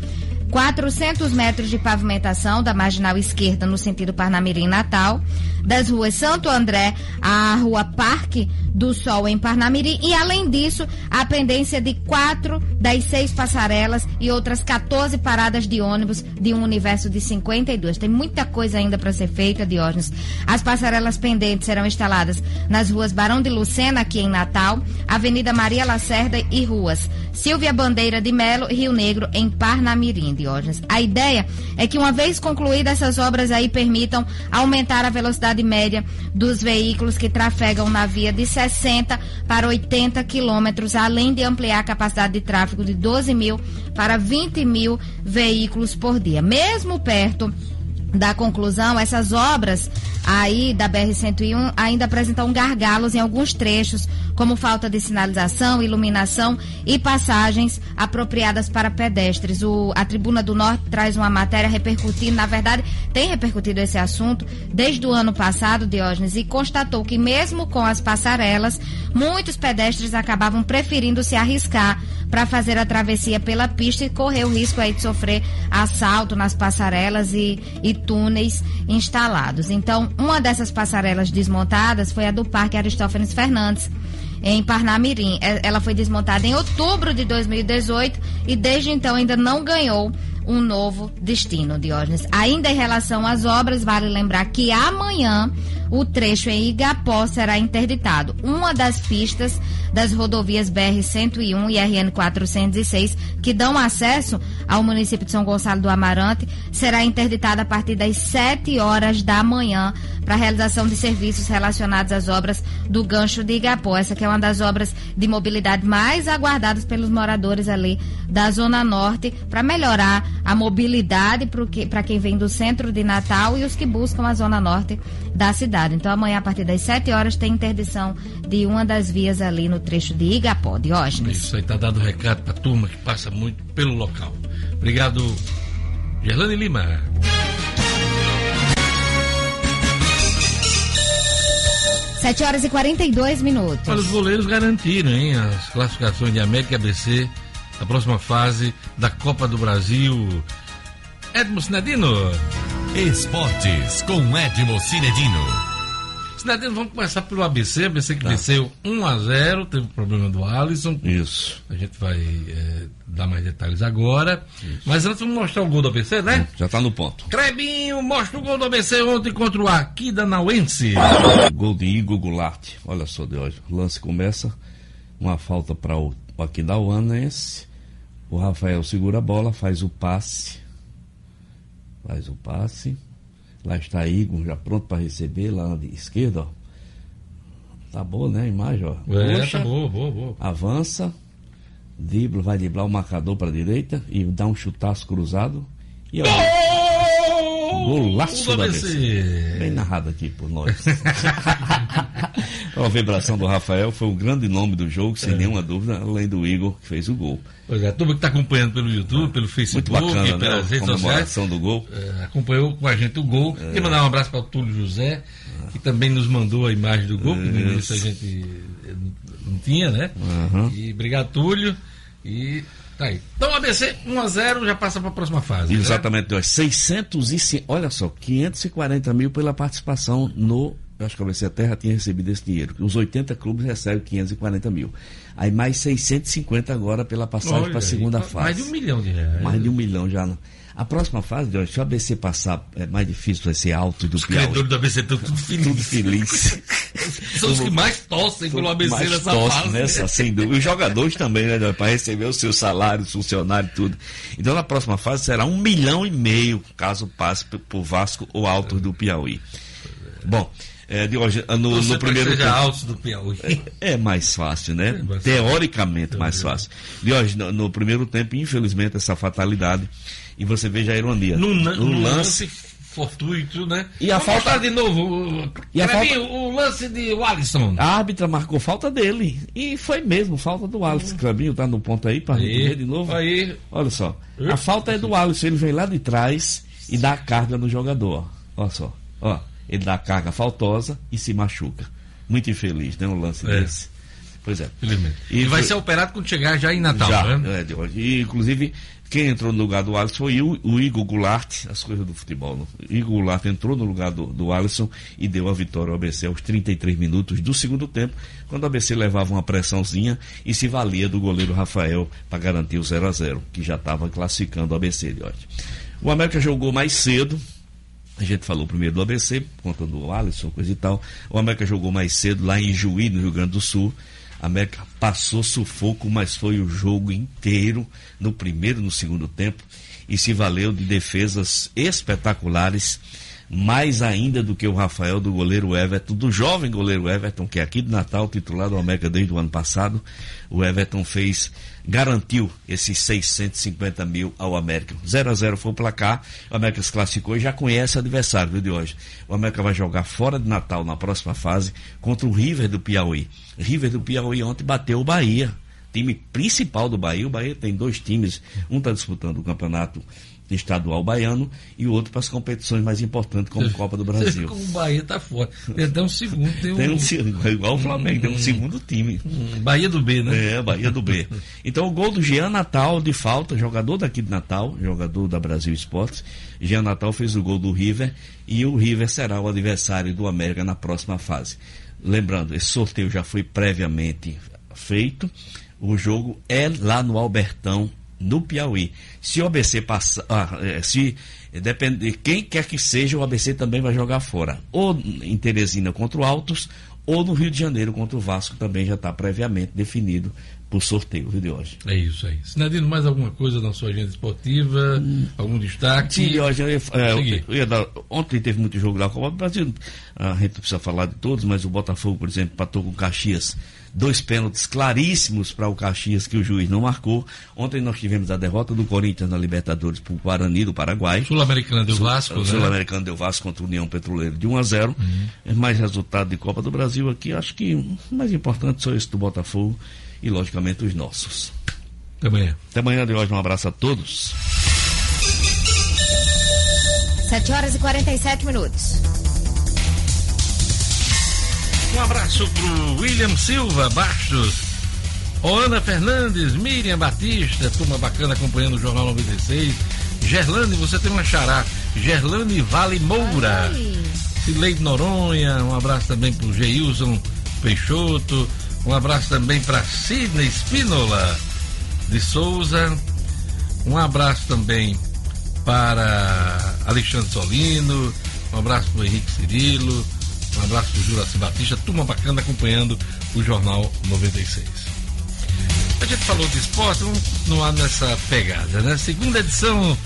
400 metros de pavimentação da marginal esquerda no sentido Parnamirim Natal, das ruas Santo André à Rua Parque do Sol em Parnamirim e além disso a pendência de quatro das seis passarelas e outras 14 paradas de ônibus de um universo de 52. Tem muita coisa ainda para ser feita, Diógenes. As passarelas pendentes serão instaladas nas ruas Barão de Lucena aqui em Natal, Avenida Maria Lacerda e ruas Silvia Bandeira de Melo, Rio Negro em Parnamirim. Diógenes. A ideia é que, uma vez concluídas essas obras aí, permitam aumentar a velocidade média dos veículos que trafegam na via de 60 para 80 quilômetros, além de ampliar a capacidade de tráfego de 12 mil para 20 mil veículos por dia. Mesmo perto da conclusão, essas obras aí da BR-101 ainda apresentam gargalos em alguns trechos, como falta de sinalização, iluminação e passagens apropriadas para pedestres. O, a Tribuna do Norte traz uma matéria repercutindo, na verdade, tem repercutido esse assunto desde o ano passado, Diógenes, e constatou que mesmo com as passarelas, muitos pedestres acabavam preferindo se arriscar para fazer a travessia pela pista e correr o risco aí de sofrer assalto nas passarelas e, e túneis instalados. Então, uma dessas passarelas desmontadas foi a do Parque Aristófanes Fernandes em Parnamirim. É, ela foi desmontada em outubro de 2018 e desde então ainda não ganhou um novo destino, Diógenes. Ainda em relação às obras, vale lembrar que amanhã o trecho em Igapó será interditado. Uma das pistas das rodovias BR-101 e RN-406 que dão acesso ao município de São Gonçalo do Amarante será interditada a partir das 7 horas da manhã para a realização de serviços relacionados às obras do gancho de Igapó. Essa que é uma das obras de mobilidade mais aguardadas pelos moradores ali da Zona Norte para melhorar a mobilidade para quem vem do centro de Natal e os que buscam a Zona Norte da cidade. Então, amanhã, a partir das 7 horas, tem interdição de uma das vias ali no trecho de Igapó, Diógenes. Isso aí, tá dado recado para a turma que passa muito pelo local. Obrigado, Gerlane Lima. Sete horas e 42 minutos. Olha, os goleiros garantiram, hein, as classificações de América e ABC da próxima fase da Copa do Brasil. Edmo Sinedino. Esportes com Edmo Cinedino. Sinedino, vamos começar pelo ABC. ABC que tá. venceu 1 a 0 teve o problema do Alisson. Isso. A gente vai é, dar mais detalhes agora. Isso. Mas antes vamos mostrar o gol do ABC, né? Já está no ponto. Crebinho, mostra o gol do ABC ontem contra o Aquida Nauense. Gol de Igor Goulart. Olha só de hoje. O lance começa. Uma falta para o Aquidauanense. O Rafael segura a bola, faz o passe. Faz o passe. Lá está Igor, já pronto para receber, lá de esquerda, ó. Tá boa, né? A imagem, ó. É, Puxa, tá boa, boa, boa. Avança, dribla, vai driblar o marcador para a direita e dá um chutaço cruzado. E olha. Golaço da ABC. Bem narrado aqui por nós. a vibração do Rafael foi o grande nome do jogo, sem é. nenhuma dúvida, além do Igor, que fez o gol. Pois é, a turma que está acompanhando pelo YouTube, pelo Facebook, Muito bacana, pelas né? redes sociais. do gol. É, acompanhou com a gente o gol. É. Queria mandar um abraço para o Túlio José, que também nos mandou a imagem do gol, que no início a gente não tinha, né? Uhum. E obrigado, Túlio. E Tá aí. Então, ABC 1x0 já passa para a próxima fase. Né? Exatamente, né? 605, olha só, 540 mil pela participação no. Acho que a ABC Terra tinha recebido esse dinheiro. Os 80 clubes recebem 540 mil. Aí mais 650 agora pela passagem para a segunda fase. Mais de um milhão de reais. Mais de um milhão já. Não. A próxima fase, se o ABC passar, é mais difícil, vai ser alto do Os credores do ABC estão tudo felizes. Tudo feliz. São os que mais tossem pelo ABC mais nessa fase. Nessa, sem dúvida. Os jogadores também, né, para receber o seu salário, funcionário e tudo. Então, na próxima fase será um milhão e meio, caso passe por Vasco ou Altos do Piauí. Bom, é, de hoje, no, no primeiro seja tempo, altos do Piauí. É, é mais fácil, né? É mais Teoricamente mais fácil. De hoje, no, no, primeiro tempo, infelizmente, essa fatalidade. E você veja a ironia. No, no lance fortuito, né? E a Vamos falta de novo. E a falta... o lance de Alisson. A árbitra marcou falta dele. E foi mesmo, falta do Alisson. Clabinho tá no ponto aí para rever de novo. Aí. Olha só. A falta é do Alisson. Ele vem lá de trás e dá a carga no jogador. Olha só. Ó ele dá carga faltosa e se machuca. Muito infeliz, né? Um lance é. desse. Pois é. Felizmente. E vai ser operado quando chegar já em Natal, já, né? É, de hoje. E, inclusive, quem entrou no lugar do Alisson foi o, o Igor Goulart, as coisas do futebol. Não? Igor Goulart entrou no lugar do, do Alisson e deu a vitória ao ABC aos 33 minutos do segundo tempo, quando o ABC levava uma pressãozinha e se valia do goleiro Rafael para garantir o 0 a 0 que já estava classificando o ABC de hoje. O América jogou mais cedo, a gente falou primeiro do ABC, por conta do Alisson, coisa e tal. O América jogou mais cedo lá em Juí, no Rio Grande do Sul. A América passou sufoco, mas foi o jogo inteiro, no primeiro e no segundo tempo, e se valeu de defesas espetaculares mais ainda do que o Rafael do goleiro Everton, do jovem goleiro Everton, que é aqui de Natal, titular do América desde o ano passado. O Everton fez, garantiu esses 650 mil ao América. 0 a 0 foi o placar, o América se classificou e já conhece o adversário de hoje. O América vai jogar fora de Natal na próxima fase contra o River do Piauí. River do Piauí ontem bateu o Bahia time principal do Bahia. O Bahia tem dois times, um está disputando o campeonato estadual baiano e o outro para as competições mais importantes, como Copa do Brasil. O Bahia está fora. Tem um segundo. Tem, tem um, um, igual o Flamengo, tem um segundo time. Bahia do B, né? É, Bahia do B. Então o gol do Jean Natal de falta, jogador daqui de Natal, jogador da Brasil Esportes. Jean Natal fez o gol do River e o River será o adversário do América na próxima fase. Lembrando, esse sorteio já foi previamente feito. O jogo é lá no Albertão, no Piauí. Se o ABC passar, ah, é, se depende quem quer que seja, o ABC também vai jogar fora. Ou em Teresina contra o Altos, ou no Rio de Janeiro contra o Vasco, também já está previamente definido por sorteio de hoje. É isso aí. Sinadino, mais alguma coisa na sua agenda esportiva? Hum. Algum destaque? Sim, hoje eu ia, é, eu dar, ontem teve muito jogo da Copa do Brasil. A gente precisa falar de todos, mas o Botafogo, por exemplo, patou com Caxias dois pênaltis claríssimos para o Caxias que o juiz não marcou. Ontem nós tivemos a derrota do Corinthians na Libertadores para o Guarani do Paraguai. Sul-Americano deu Vasco, Sul, né? Sul-Americano deu Vasco contra o União Petroleiro de 1 a 0. Uhum. É mais resultado de Copa do Brasil aqui, acho que o mais importante só esse do Botafogo e logicamente os nossos. Até amanhã. Até amanhã de hoje, um abraço a todos. 7 horas e 47 minutos. Um abraço pro William Silva Bastos, Ana Fernandes, Miriam Batista, turma bacana acompanhando o Jornal 96. Gerlane, você tem uma xará. Gerlane Vale Moura. Cileide Noronha, um abraço também pro Geilson Peixoto. Um abraço também para Sidney Spinola de Souza. Um abraço também para Alexandre Solino. Um abraço para Henrique Cirilo. Um abraço do Juraci Batista, turma bacana acompanhando o Jornal 96. A gente falou de esporte, vamos continuar nessa pegada, né? Segunda edição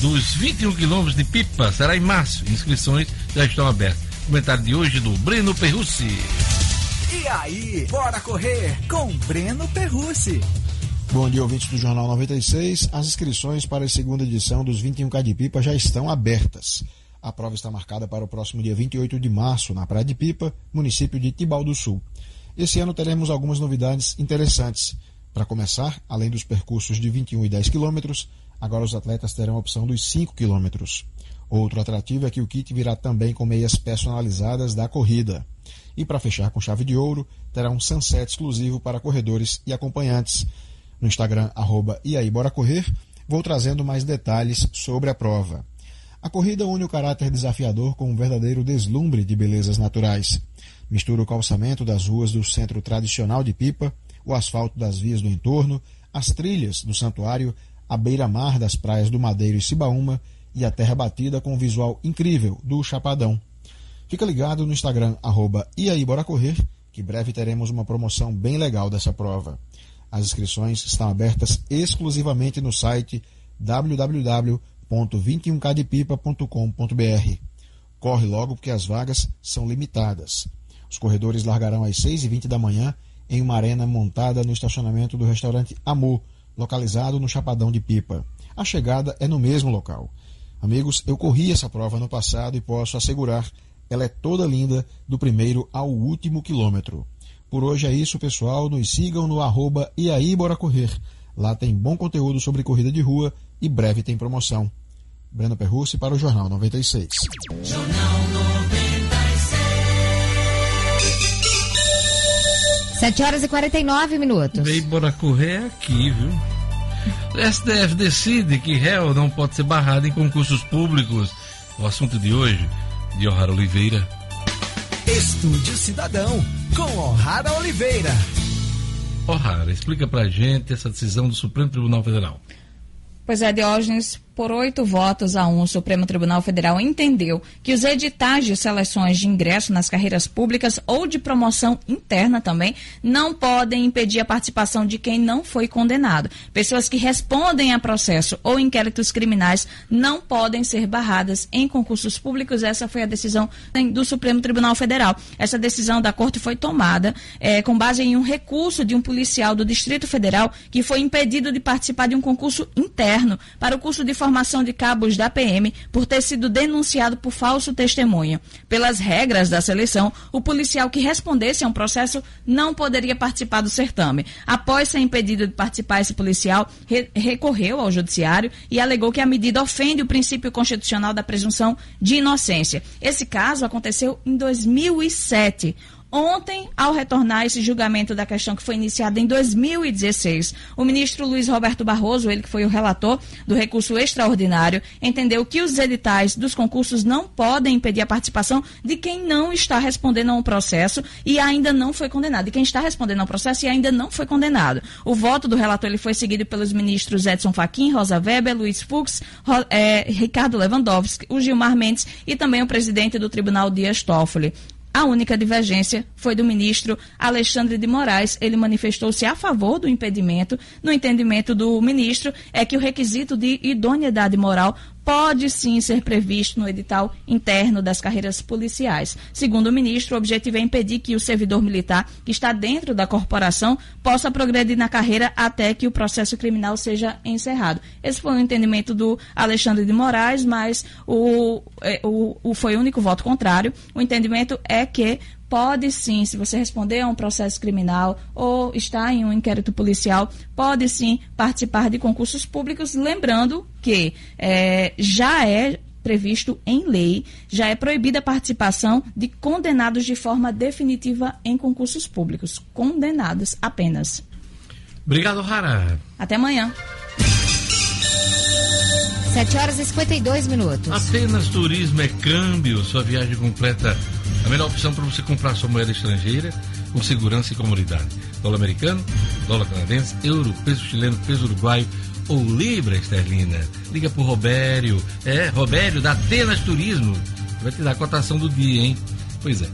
dos 21 quilômetros de pipa será em março. Inscrições já estão abertas. Comentário de hoje do Breno Perrucci. E aí, bora correr com Breno Perrucci. Bom dia, ouvintes do Jornal 96. As inscrições para a segunda edição dos 21K de pipa já estão abertas. A prova está marcada para o próximo dia 28 de março, na Praia de Pipa, município de Tibau do Sul. Esse ano teremos algumas novidades interessantes. Para começar, além dos percursos de 21 e 10 quilômetros, agora os atletas terão a opção dos 5 quilômetros. Outro atrativo é que o kit virá também com meias personalizadas da corrida. E para fechar com chave de ouro, terá um sunset exclusivo para corredores e acompanhantes. No Instagram, arroba e aí, bora correr, vou trazendo mais detalhes sobre a prova. A corrida une o caráter desafiador com um verdadeiro deslumbre de belezas naturais. Mistura o calçamento das ruas do centro tradicional de Pipa, o asfalto das vias do entorno, as trilhas do santuário, a beira-mar das praias do Madeiro e Cibaúma e a terra batida com o visual incrível do Chapadão. Fica ligado no Instagram, arroba correr, que breve teremos uma promoção bem legal dessa prova. As inscrições estão abertas exclusivamente no site www.21kdepipa.com.br. Corre logo porque as vagas são limitadas. Os corredores largarão às 6h20 da manhã em uma arena montada no estacionamento do restaurante Amor, localizado no Chapadão de Pipa. A chegada é no mesmo local. Amigos, eu corri essa prova no passado e posso assegurar, ela é toda linda do primeiro ao último quilômetro. Por hoje é isso, pessoal. Nos sigam no arroba e aí bora correr. Lá tem bom conteúdo sobre corrida de rua e breve tem promoção. Breno Perrucci para o Jornal 96. Jornal 96. 7 horas e 49 minutos. Bem, bora correr aqui, viu? O STF decide que réu não pode ser barrado em concursos públicos. O assunto de hoje, de O'Hara Oliveira. Estúdio Cidadão, com O'Hara Oliveira. O'Hara, explica pra gente essa decisão do Supremo Tribunal Federal. Pois é, Diógenes, por oito votos a um, o Supremo Tribunal Federal entendeu que os editais de seleções de ingresso nas carreiras públicas ou de promoção interna também não podem impedir a participação de quem não foi condenado. Pessoas que respondem a processo ou inquéritos criminais não podem ser barradas em concursos públicos. Essa foi a decisão do Supremo Tribunal Federal. Essa decisão da Corte foi tomada é, com base em um recurso de um policial do Distrito Federal que foi impedido de participar de um concurso interno para o curso de de cabos da PM por ter sido denunciado por falso testemunho. Pelas regras da seleção, o policial que respondesse a um processo não poderia participar do certame. Após ser impedido de participar, esse policial re recorreu ao judiciário e alegou que a medida ofende o princípio constitucional da presunção de inocência. Esse caso aconteceu em 2007. Ontem, ao retornar esse julgamento da questão que foi iniciada em 2016, o ministro Luiz Roberto Barroso, ele que foi o relator do recurso extraordinário, entendeu que os editais dos concursos não podem impedir a participação de quem não está respondendo a um processo e ainda não foi condenado. E quem está respondendo ao processo e ainda não foi condenado. O voto do relator ele foi seguido pelos ministros Edson Fachin, Rosa Weber, Luiz Fux, é, Ricardo Lewandowski, o Gilmar Mendes e também o presidente do Tribunal Dias Toffoli. A única divergência foi do ministro Alexandre de Moraes. Ele manifestou-se a favor do impedimento. No entendimento do ministro, é que o requisito de idoneidade moral pode sim ser previsto no edital interno das carreiras policiais. Segundo o ministro, o objetivo é impedir que o servidor militar que está dentro da corporação possa progredir na carreira até que o processo criminal seja encerrado. Esse foi o entendimento do Alexandre de Moraes, mas o, é, o, o foi o único voto contrário. O entendimento é que pode sim, se você responder a um processo criminal ou está em um inquérito policial, pode sim participar de concursos públicos, lembrando que é, já é previsto em lei, já é proibida a participação de condenados de forma definitiva em concursos públicos. Condenados apenas. Obrigado, Rara. Até amanhã. 7 horas e 52 minutos. Apenas turismo é câmbio. Sua viagem completa a melhor opção para você comprar sua moeda estrangeira com segurança e comodidade. Dólar americano, dólar canadense, euro, peso chileno, peso uruguaio ou libra esterlina. Liga pro Robério. É, Robério da Atenas Turismo. Vai te dar a cotação do dia, hein? Pois é.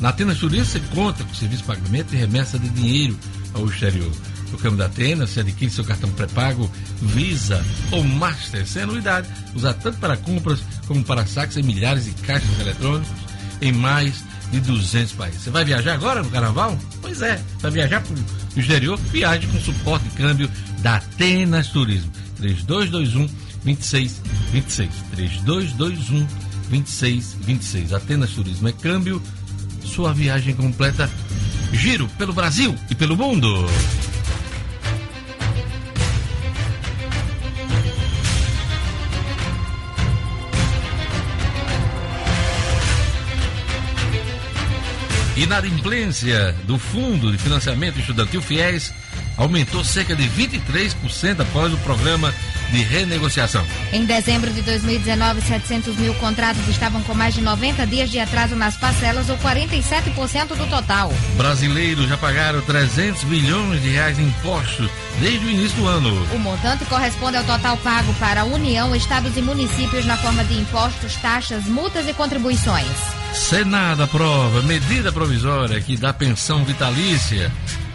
Na Atenas Turismo você conta com serviço de pagamento e remessa de dinheiro ao exterior. No câmbio da Atenas, você adquire seu cartão pré-pago, Visa ou Master, sem anuidade. Usar tanto para compras como para saques em milhares de caixas eletrônicos em mais de 200 países. Você vai viajar agora no carnaval? Pois é, vai viajar para o exterior? Viaje com suporte de câmbio da Atenas Turismo. 3221 2626. 3221 2626. Atenas Turismo é câmbio. Sua viagem completa. Giro pelo Brasil e pelo mundo. Inadimplência do Fundo de Financiamento Estudantil FIES aumentou cerca de 23% após o programa de renegociação. Em dezembro de 2019, 700 mil contratos estavam com mais de 90 dias de atraso nas parcelas, ou 47% do total. Brasileiros já pagaram 300 bilhões de reais em impostos desde o início do ano. O montante corresponde ao total pago para a União, estados e municípios na forma de impostos, taxas, multas e contribuições. Senado aprova medida provisória que dá pensão vitalícia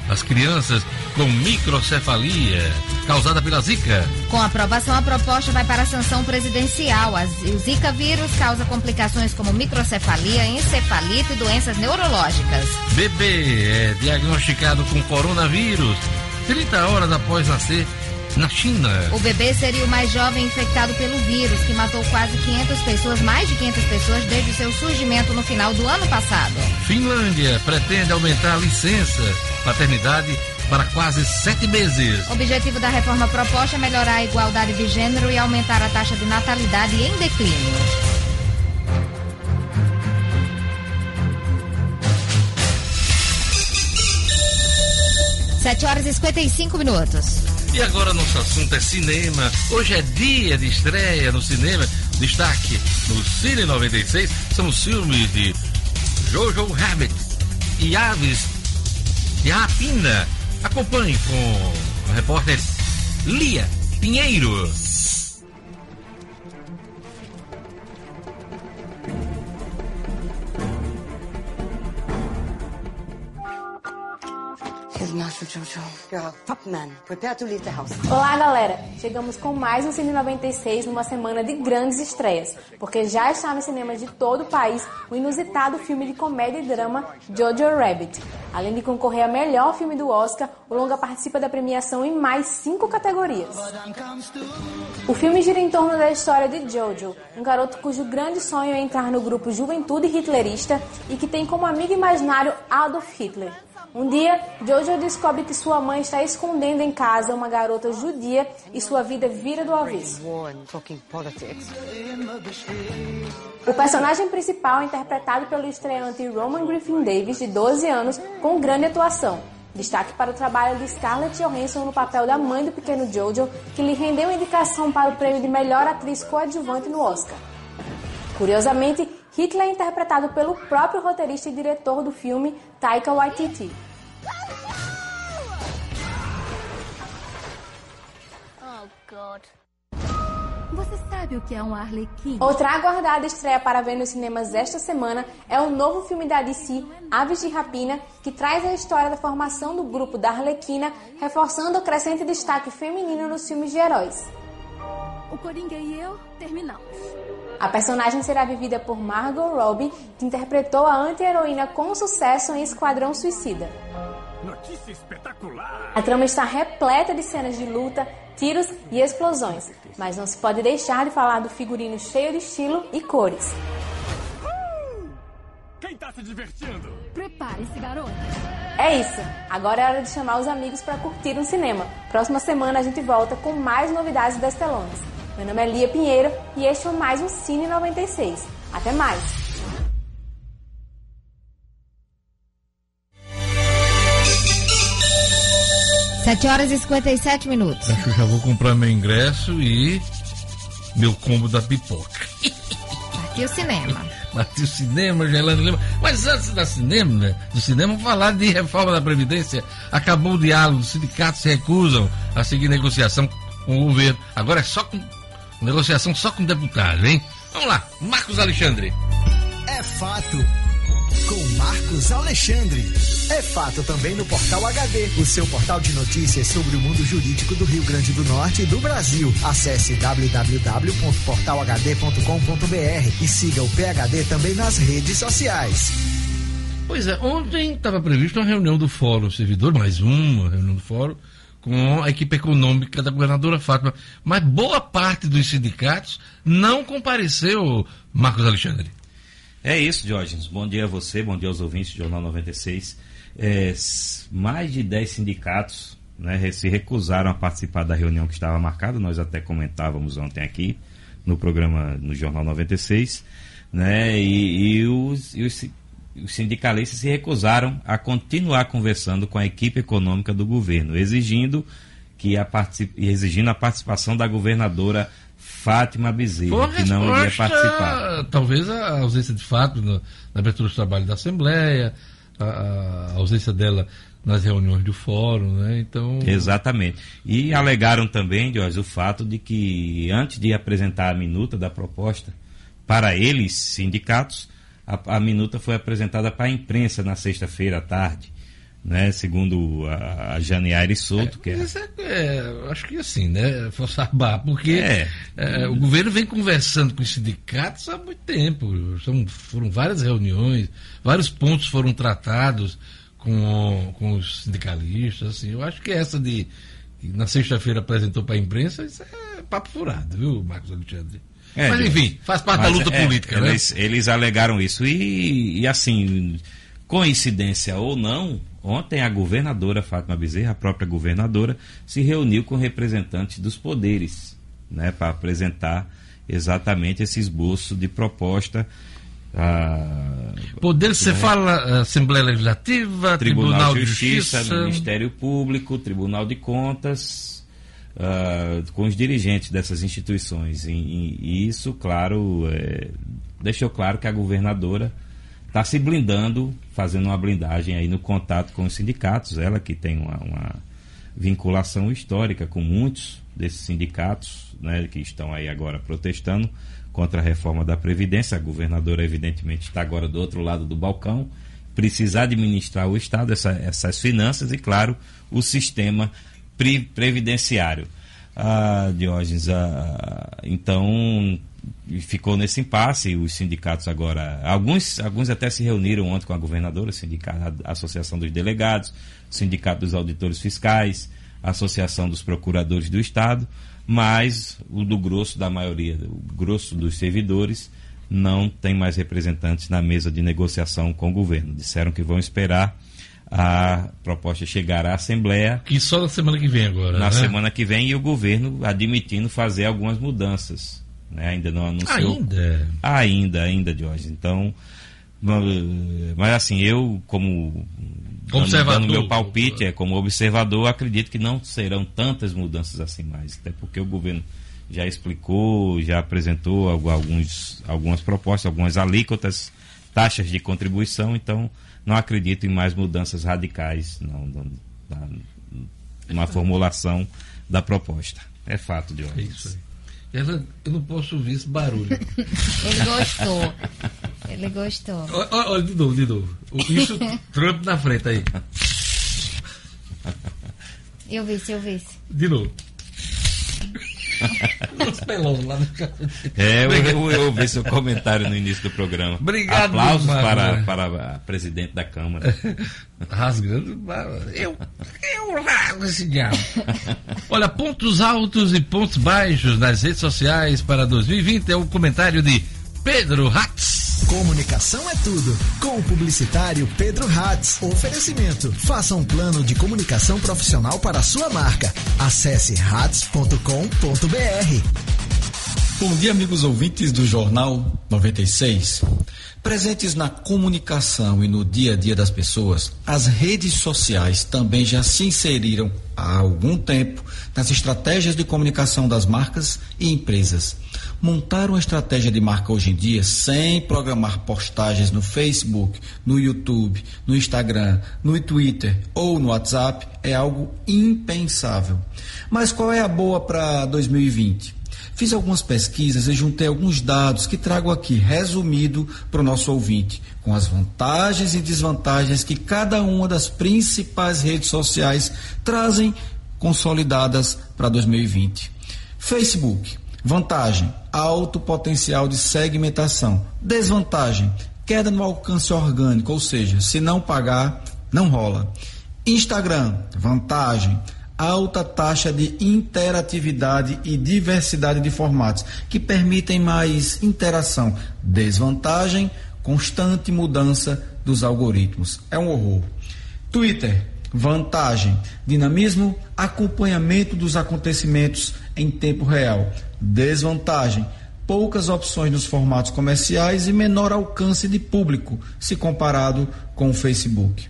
às crianças com microcefalia causada pela Zika. Com a aprovação, a proposta vai para a sanção presidencial. O Zika vírus causa complicações como microcefalia, encefalite e doenças neurológicas. Bebê é diagnosticado com coronavírus 30 horas após nascer na China. O bebê seria o mais jovem infectado pelo vírus, que matou quase 500 pessoas, mais de 500 pessoas, desde seu surgimento no final do ano passado. Finlândia pretende aumentar a licença paternidade para quase sete meses. O objetivo da reforma proposta é melhorar a igualdade de gênero e aumentar a taxa de natalidade em declínio. Sete horas e 55 minutos. E agora nosso assunto é cinema. Hoje é dia de estreia no cinema. Destaque no Cine 96 são os filmes de Jojo Rabbit e Aves e Rapina. Acompanhe com a repórter Lia Pinheiro. Top man. Prepare to leave the house. Olá, galera. Chegamos com mais um Cine 96 numa semana de grandes estreias, porque já está nos cinemas de todo o país o inusitado filme de comédia e drama Jojo Rabbit. Além de concorrer a melhor filme do Oscar, o longa participa da premiação em mais cinco categorias. O filme gira em torno da história de Jojo, um garoto cujo grande sonho é entrar no grupo Juventude Hitlerista e que tem como amigo imaginário Adolf Hitler. Um dia, Jojo descobre que sua mãe está escondendo em casa uma garota judia e sua vida vira do avesso. O personagem principal é interpretado pelo estreante Roman Griffin Davis, de 12 anos, com grande atuação. Destaque para o trabalho de Scarlett Johansson no papel da mãe do pequeno Jojo, que lhe rendeu indicação para o prêmio de melhor atriz coadjuvante no Oscar. Curiosamente, Hitler é interpretado pelo próprio roteirista e diretor do filme, Taika Waititi. Oh, God. Você sabe o que é um arlequim? Outra aguardada estreia para ver nos cinemas esta semana é o novo filme da DC, Aves de Rapina, que traz a história da formação do grupo da Arlequina, reforçando o crescente destaque feminino nos filmes de heróis. O Coringa e eu terminamos. A personagem será vivida por Margot Robbie, que interpretou a anti-heroína com sucesso em Esquadrão Suicida. Notícia espetacular! A trama está repleta de cenas de luta, tiros e explosões, mas não se pode deixar de falar do figurino cheio de estilo e cores. Uh! Quem tá se divertindo? Prepare-se, garoto. É isso. Agora é hora de chamar os amigos para curtir um cinema. Próxima semana a gente volta com mais novidades das telonas. Meu nome é Lia Pinheiro e este é mais um Cine 96. Até mais! Sete horas e 57 minutos. Acho que eu já vou comprar meu ingresso e meu combo da pipoca. Aqui o cinema. Aqui o cinema, Gelando Lima. Mas antes da cinema, né, do cinema, falar de reforma da Previdência. Acabou o diálogo, os sindicatos se recusam a seguir negociação com o governo. Agora é só com Negociação só com deputado, hein? Vamos lá, Marcos Alexandre. É fato. Com Marcos Alexandre. É fato também no Portal HD, o seu portal de notícias sobre o mundo jurídico do Rio Grande do Norte e do Brasil. Acesse www.portalhd.com.br e siga o PHD também nas redes sociais. Pois é, ontem estava prevista uma reunião do Fórum Servidor, mais uma reunião do Fórum, com a equipe econômica da governadora Fátima. Mas boa parte dos sindicatos não compareceu, Marcos Alexandre. É isso, Diógenes. Bom dia a você, bom dia aos ouvintes do Jornal 96. É, mais de 10 sindicatos né, se recusaram a participar da reunião que estava marcada, nós até comentávamos ontem aqui no programa no Jornal 96, né, e, e, os, e os os sindicalistas se recusaram a continuar conversando com a equipe econômica do governo, exigindo que a exigindo a participação da governadora Fátima Bezerra, que não iria participar. Talvez a ausência de fato na, abertura do trabalho da Assembleia, a, a, ausência dela nas reuniões do fórum, né? Então. Exatamente. E alegaram também, Jorge, o fato de que antes de apresentar a minuta da proposta para eles, sindicatos, a, a minuta foi apresentada para a imprensa na sexta-feira à tarde né? Segundo a, a Janiari Souto, é, que é... é... Acho que assim, né? Forçar barra, porque é. É, o governo vem conversando com os sindicatos há muito tempo. São, foram várias reuniões, vários pontos foram tratados com, com os sindicalistas. Assim, eu acho que essa de na sexta-feira apresentou para a imprensa, isso é papo furado, viu, Marcos Alexandre? É, mas enfim, faz parte da luta é, política, eles, né? Eles alegaram isso. E, e assim, coincidência ou não, Ontem a governadora Fátima Bezerra, a própria governadora, se reuniu com representantes dos poderes, né, para apresentar exatamente esse esboço de proposta. Ah, Poder, você né, fala Assembleia Legislativa, Tribunal, Tribunal de Justiça, Justiça, Ministério Público, Tribunal de Contas, ah, com os dirigentes dessas instituições. E, e isso, claro, é, deixou claro que a governadora está se blindando, fazendo uma blindagem aí no contato com os sindicatos. Ela que tem uma, uma vinculação histórica com muitos desses sindicatos, né, que estão aí agora protestando contra a reforma da Previdência. A governadora, evidentemente, está agora do outro lado do balcão, precisa administrar o Estado, essa, essas finanças e, claro, o sistema previdenciário. Ah, Diógenes, ah, então ficou nesse impasse os sindicatos agora alguns alguns até se reuniram ontem com a governadora a associação dos delegados o sindicato dos auditores fiscais a associação dos procuradores do estado mas o do grosso da maioria o grosso dos servidores não tem mais representantes na mesa de negociação com o governo disseram que vão esperar a proposta chegar à Assembleia. Que só na semana que vem agora. Na né? semana que vem e o governo admitindo fazer algumas mudanças né? Ainda não anunciou. Ainda? Ainda, ainda, Jorge. Então, mas assim, eu como observador, dando meu palpite, é como observador, acredito que não serão tantas mudanças assim mais, até porque o governo já explicou, já apresentou alguns, algumas propostas, algumas alíquotas, taxas de contribuição, então não acredito em mais mudanças radicais não, não, na, na formulação da proposta. É fato, de É isso aí. Ela, eu não posso ouvir esse barulho. Ele gostou. Ele gostou. Olha, olha de novo, de novo. Isso, Trump na frente aí. Eu vi, eu vi. De novo. É, eu, eu, ouvi seu comentário no início do programa. Obrigado, Aplausos para, para a presidente da Câmara. Rasgando. Eu, eu rasgo esse diabo. Olha, pontos altos e pontos baixos nas redes sociais para 2020 é o comentário de Pedro Hatz. Comunicação é tudo. Com o publicitário Pedro Hatz. Oferecimento. Faça um plano de comunicação profissional para a sua marca. Acesse hatz.com.br. Bom dia, amigos ouvintes do Jornal 96. Presentes na comunicação e no dia a dia das pessoas, as redes sociais também já se inseriram há algum tempo nas estratégias de comunicação das marcas e empresas. Montar uma estratégia de marca hoje em dia sem programar postagens no Facebook, no YouTube, no Instagram, no Twitter ou no WhatsApp é algo impensável. Mas qual é a boa para 2020? Fiz algumas pesquisas e juntei alguns dados que trago aqui resumido para o nosso ouvinte, com as vantagens e desvantagens que cada uma das principais redes sociais trazem consolidadas para 2020. Facebook. Vantagem: alto potencial de segmentação. Desvantagem: queda no alcance orgânico, ou seja, se não pagar, não rola. Instagram: vantagem: alta taxa de interatividade e diversidade de formatos que permitem mais interação. Desvantagem: constante mudança dos algoritmos. É um horror. Twitter: vantagem: dinamismo, acompanhamento dos acontecimentos em tempo real. Desvantagem: poucas opções nos formatos comerciais e menor alcance de público, se comparado com o Facebook.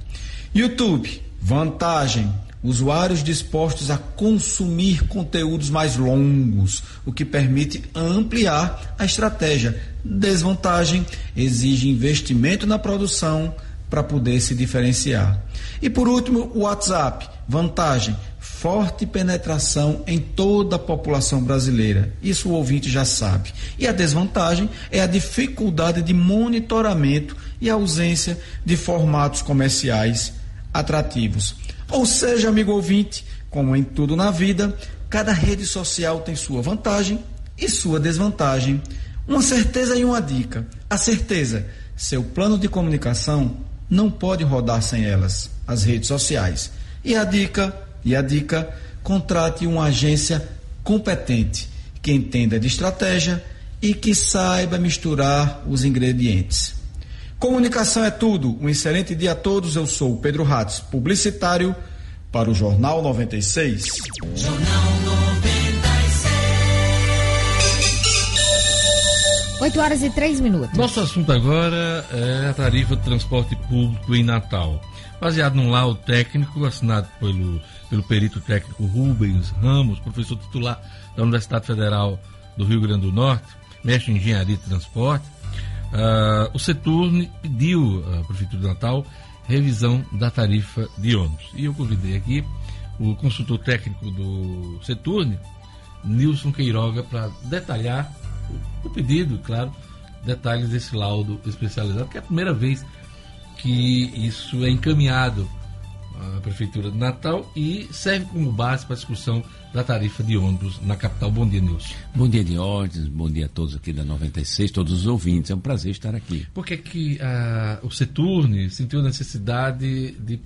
YouTube, vantagem. Usuários dispostos a consumir conteúdos mais longos, o que permite ampliar a estratégia. Desvantagem exige investimento na produção para poder se diferenciar. E por último, o WhatsApp. Vantagem: forte penetração em toda a população brasileira. Isso o ouvinte já sabe. E a desvantagem é a dificuldade de monitoramento e a ausência de formatos comerciais atrativos. Ou seja, amigo ouvinte, como em tudo na vida, cada rede social tem sua vantagem e sua desvantagem. Uma certeza e uma dica. A certeza: seu plano de comunicação não pode rodar sem elas, as redes sociais. E a dica e a dica: contrate uma agência competente, que entenda de estratégia e que saiba misturar os ingredientes. Comunicação é tudo. Um excelente dia a todos. Eu sou o Pedro Ratz, publicitário para o Jornal 96. Jornal 96. 8 horas e 3 minutos. Nosso assunto agora é a tarifa de transporte público em Natal. Baseado num laudo técnico assinado pelo pelo perito técnico Rubens Ramos, professor titular da Universidade Federal do Rio Grande do Norte, mestre em Engenharia e Transporte, uh, o Seturne pediu à Prefeitura de Natal revisão da tarifa de ônibus. E eu convidei aqui o consultor técnico do Seturne, Nilson Queiroga, para detalhar o pedido, claro, detalhes desse laudo especializado, que é a primeira vez que isso é encaminhado a Prefeitura de Natal e serve como base para a discussão da tarifa de ônibus na capital. Bom dia, Nilson. Bom dia, Diógenes. Bom dia a todos aqui da 96, todos os ouvintes. É um prazer estar aqui. Por que, que uh, o Seturne sentiu a necessidade de,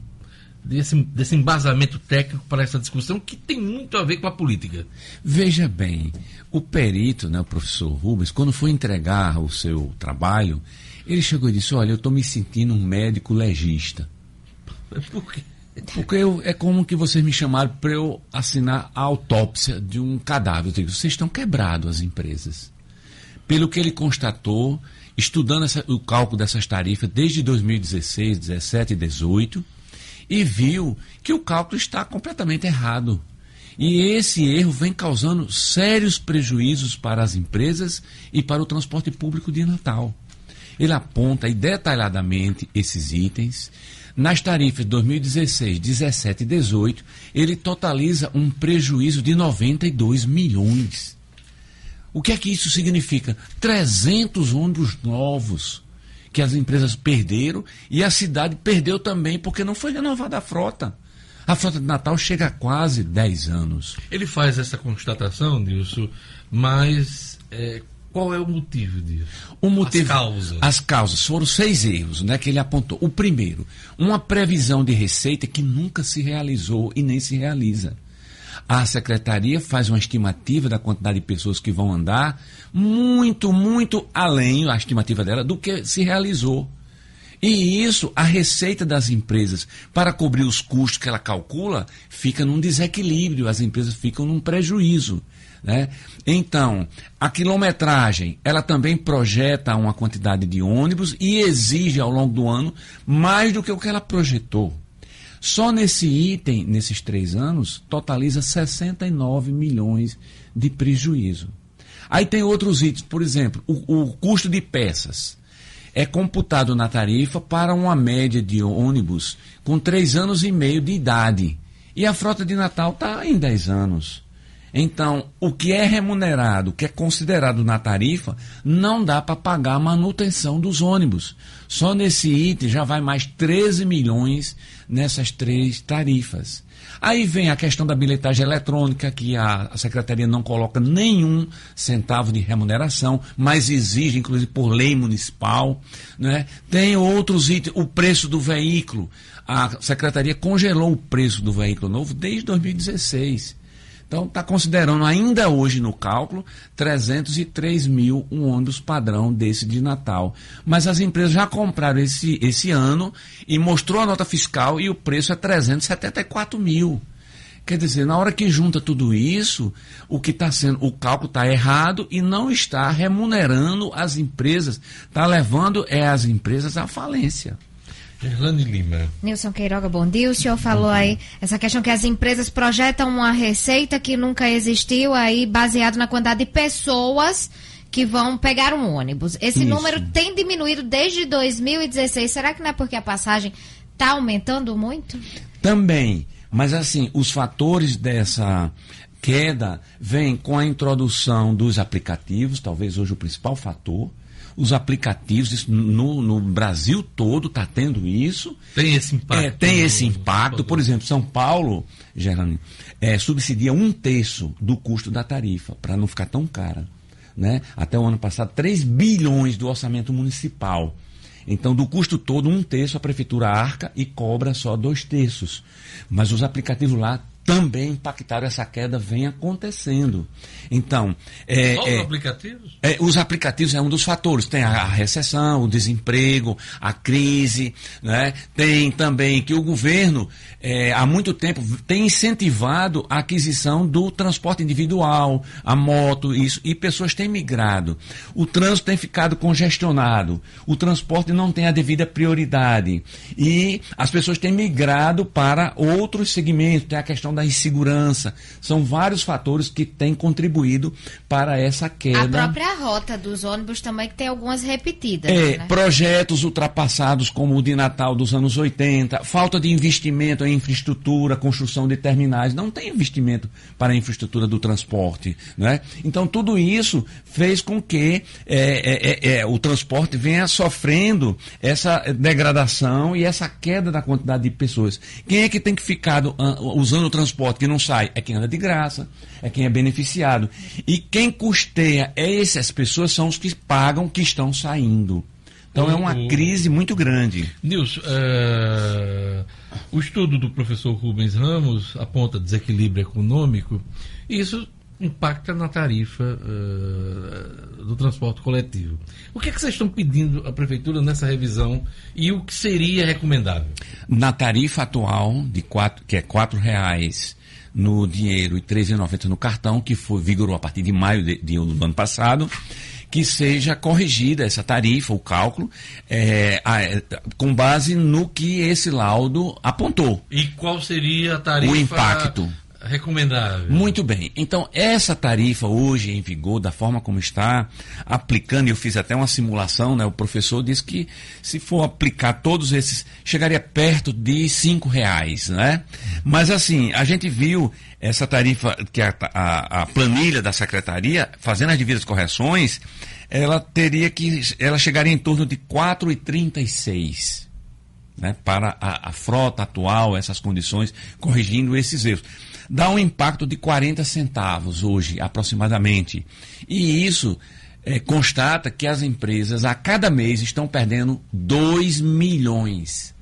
desse, desse embasamento técnico para essa discussão que tem muito a ver com a política? Veja bem, o perito, né, o professor Rubens, quando foi entregar o seu trabalho, ele chegou e disse: Olha, eu estou me sentindo um médico legista. Por quê? Porque eu, é como que vocês me chamaram para eu assinar a autópsia de um cadáver. Eu digo, vocês estão quebrados as empresas. Pelo que ele constatou, estudando essa, o cálculo dessas tarifas desde 2016, 17 e 18, e viu que o cálculo está completamente errado. E esse erro vem causando sérios prejuízos para as empresas e para o transporte público de Natal. Ele aponta detalhadamente esses itens nas tarifas de 2016, 17 e 18, ele totaliza um prejuízo de 92 milhões. O que é que isso significa? 300 ônibus novos que as empresas perderam e a cidade perdeu também porque não foi renovada a frota. A frota de Natal chega a quase 10 anos. Ele faz essa constatação, Nilson, mas é, qual é o motivo disso? O motivo, as causas. As causas foram seis erros né, que ele apontou. O primeiro, uma previsão de receita que nunca se realizou e nem se realiza. A secretaria faz uma estimativa da quantidade de pessoas que vão andar muito, muito além, a estimativa dela, do que se realizou. E isso, a receita das empresas para cobrir os custos que ela calcula, fica num desequilíbrio, as empresas ficam num prejuízo. Né? Então, a quilometragem, ela também projeta uma quantidade de ônibus e exige ao longo do ano mais do que o que ela projetou. Só nesse item, nesses três anos, totaliza 69 milhões de prejuízo. Aí tem outros itens, por exemplo, o, o custo de peças é computado na tarifa para uma média de ônibus com três anos e meio de idade. E a frota de Natal está em 10 anos. Então, o que é remunerado, o que é considerado na tarifa, não dá para pagar a manutenção dos ônibus. Só nesse item já vai mais 13 milhões nessas três tarifas. Aí vem a questão da bilhetagem eletrônica, que a, a, Secretaria não coloca nenhum centavo de remuneração, mas exige, inclusive por lei municipal. Né? Tem outros itens, o preço do veículo. A Secretaria congelou o preço do veículo novo desde 2016. Então, está considerando ainda hoje no cálculo 303 mil um ônibus padrão desse de Natal. Mas as empresas já compraram esse, esse ano e mostrou a nota fiscal e o preço é 374 mil. Quer dizer, na hora que junta tudo isso, o que está sendo, o cálculo está errado e não está remunerando as empresas, está levando é as empresas à falência. Gerlane Lima. Nilson Queiroga, bom dia. O senhor falou aí essa questão que as empresas projetam uma receita que nunca existiu, aí baseado na quantidade de pessoas que vão pegar um ônibus. Esse Isso. número tem diminuído desde 2016. Será que não é porque a passagem está aumentando muito? Também. Mas assim, os fatores dessa queda vêm com a introdução dos aplicativos, talvez hoje o principal fator os aplicativos, no, no Brasil todo está tendo isso. Tem esse impacto. É, tem esse impacto. Por exemplo, São Paulo, Gerani, é, subsidia um terço do custo da tarifa, para não ficar tão cara. Né? Até o ano passado, 3 bilhões do orçamento municipal. Então, do custo todo, um terço a prefeitura arca e cobra só dois terços. Mas os aplicativos lá também impactaram essa queda, vem acontecendo. Então. É, Só é, os aplicativos? É, os aplicativos é um dos fatores. Tem a, a, recessão, o desemprego, a crise, né? tem também que o governo, é, há muito tempo, tem incentivado a aquisição do transporte individual, a moto, isso, e pessoas têm migrado. O trânsito tem ficado congestionado, o transporte não tem a devida prioridade. E as pessoas têm migrado para outros segmentos, tem a questão da insegurança. São vários fatores que têm contribuído para essa queda. A própria rota dos ônibus também que tem algumas repetidas. É, né? projetos ultrapassados como o de Natal dos anos 80, falta de investimento em infraestrutura, construção de terminais, não tem investimento para a infraestrutura do transporte, né? Então tudo isso fez com que é, é, é, é o transporte venha sofrendo essa degradação e essa queda da quantidade de pessoas. Quem é que tem que ficar usando o transporte transporte que não sai é quem anda de graça, é quem é beneficiado. E quem custeia é essas pessoas são os que pagam que estão saindo. Então é uma crise muito grande. Nilson, uh, o estudo do professor Rubens Ramos aponta desequilíbrio econômico, isso impacta na tarifa uh, do transporte coletivo. O que, é que vocês estão pedindo à prefeitura nessa revisão e o que seria recomendável? Na tarifa atual, de quatro, que é R$ reais no dinheiro e R$ 13,90 no cartão, que foi, vigorou a partir de maio de, de, do ano passado, que seja corrigida essa tarifa, o cálculo, é, a, com base no que esse laudo apontou. E qual seria a tarifa? O impacto recomendável. Muito bem. Então, essa tarifa hoje em vigor, da forma como está, aplicando, eu fiz até uma simulação, né? O professor disse que se for aplicar todos esses, chegaria perto de cinco reais, né? Mas assim, a gente viu essa tarifa, que a, a, a planilha da secretaria, fazendo as devidas correções, ela teria que, ela chegaria em torno de 4,36. Né, para a, a frota atual, essas condições, corrigindo esses erros dá um impacto de 40 centavos hoje, aproximadamente. E isso é, constata que as empresas a cada mês estão perdendo 2 milhões.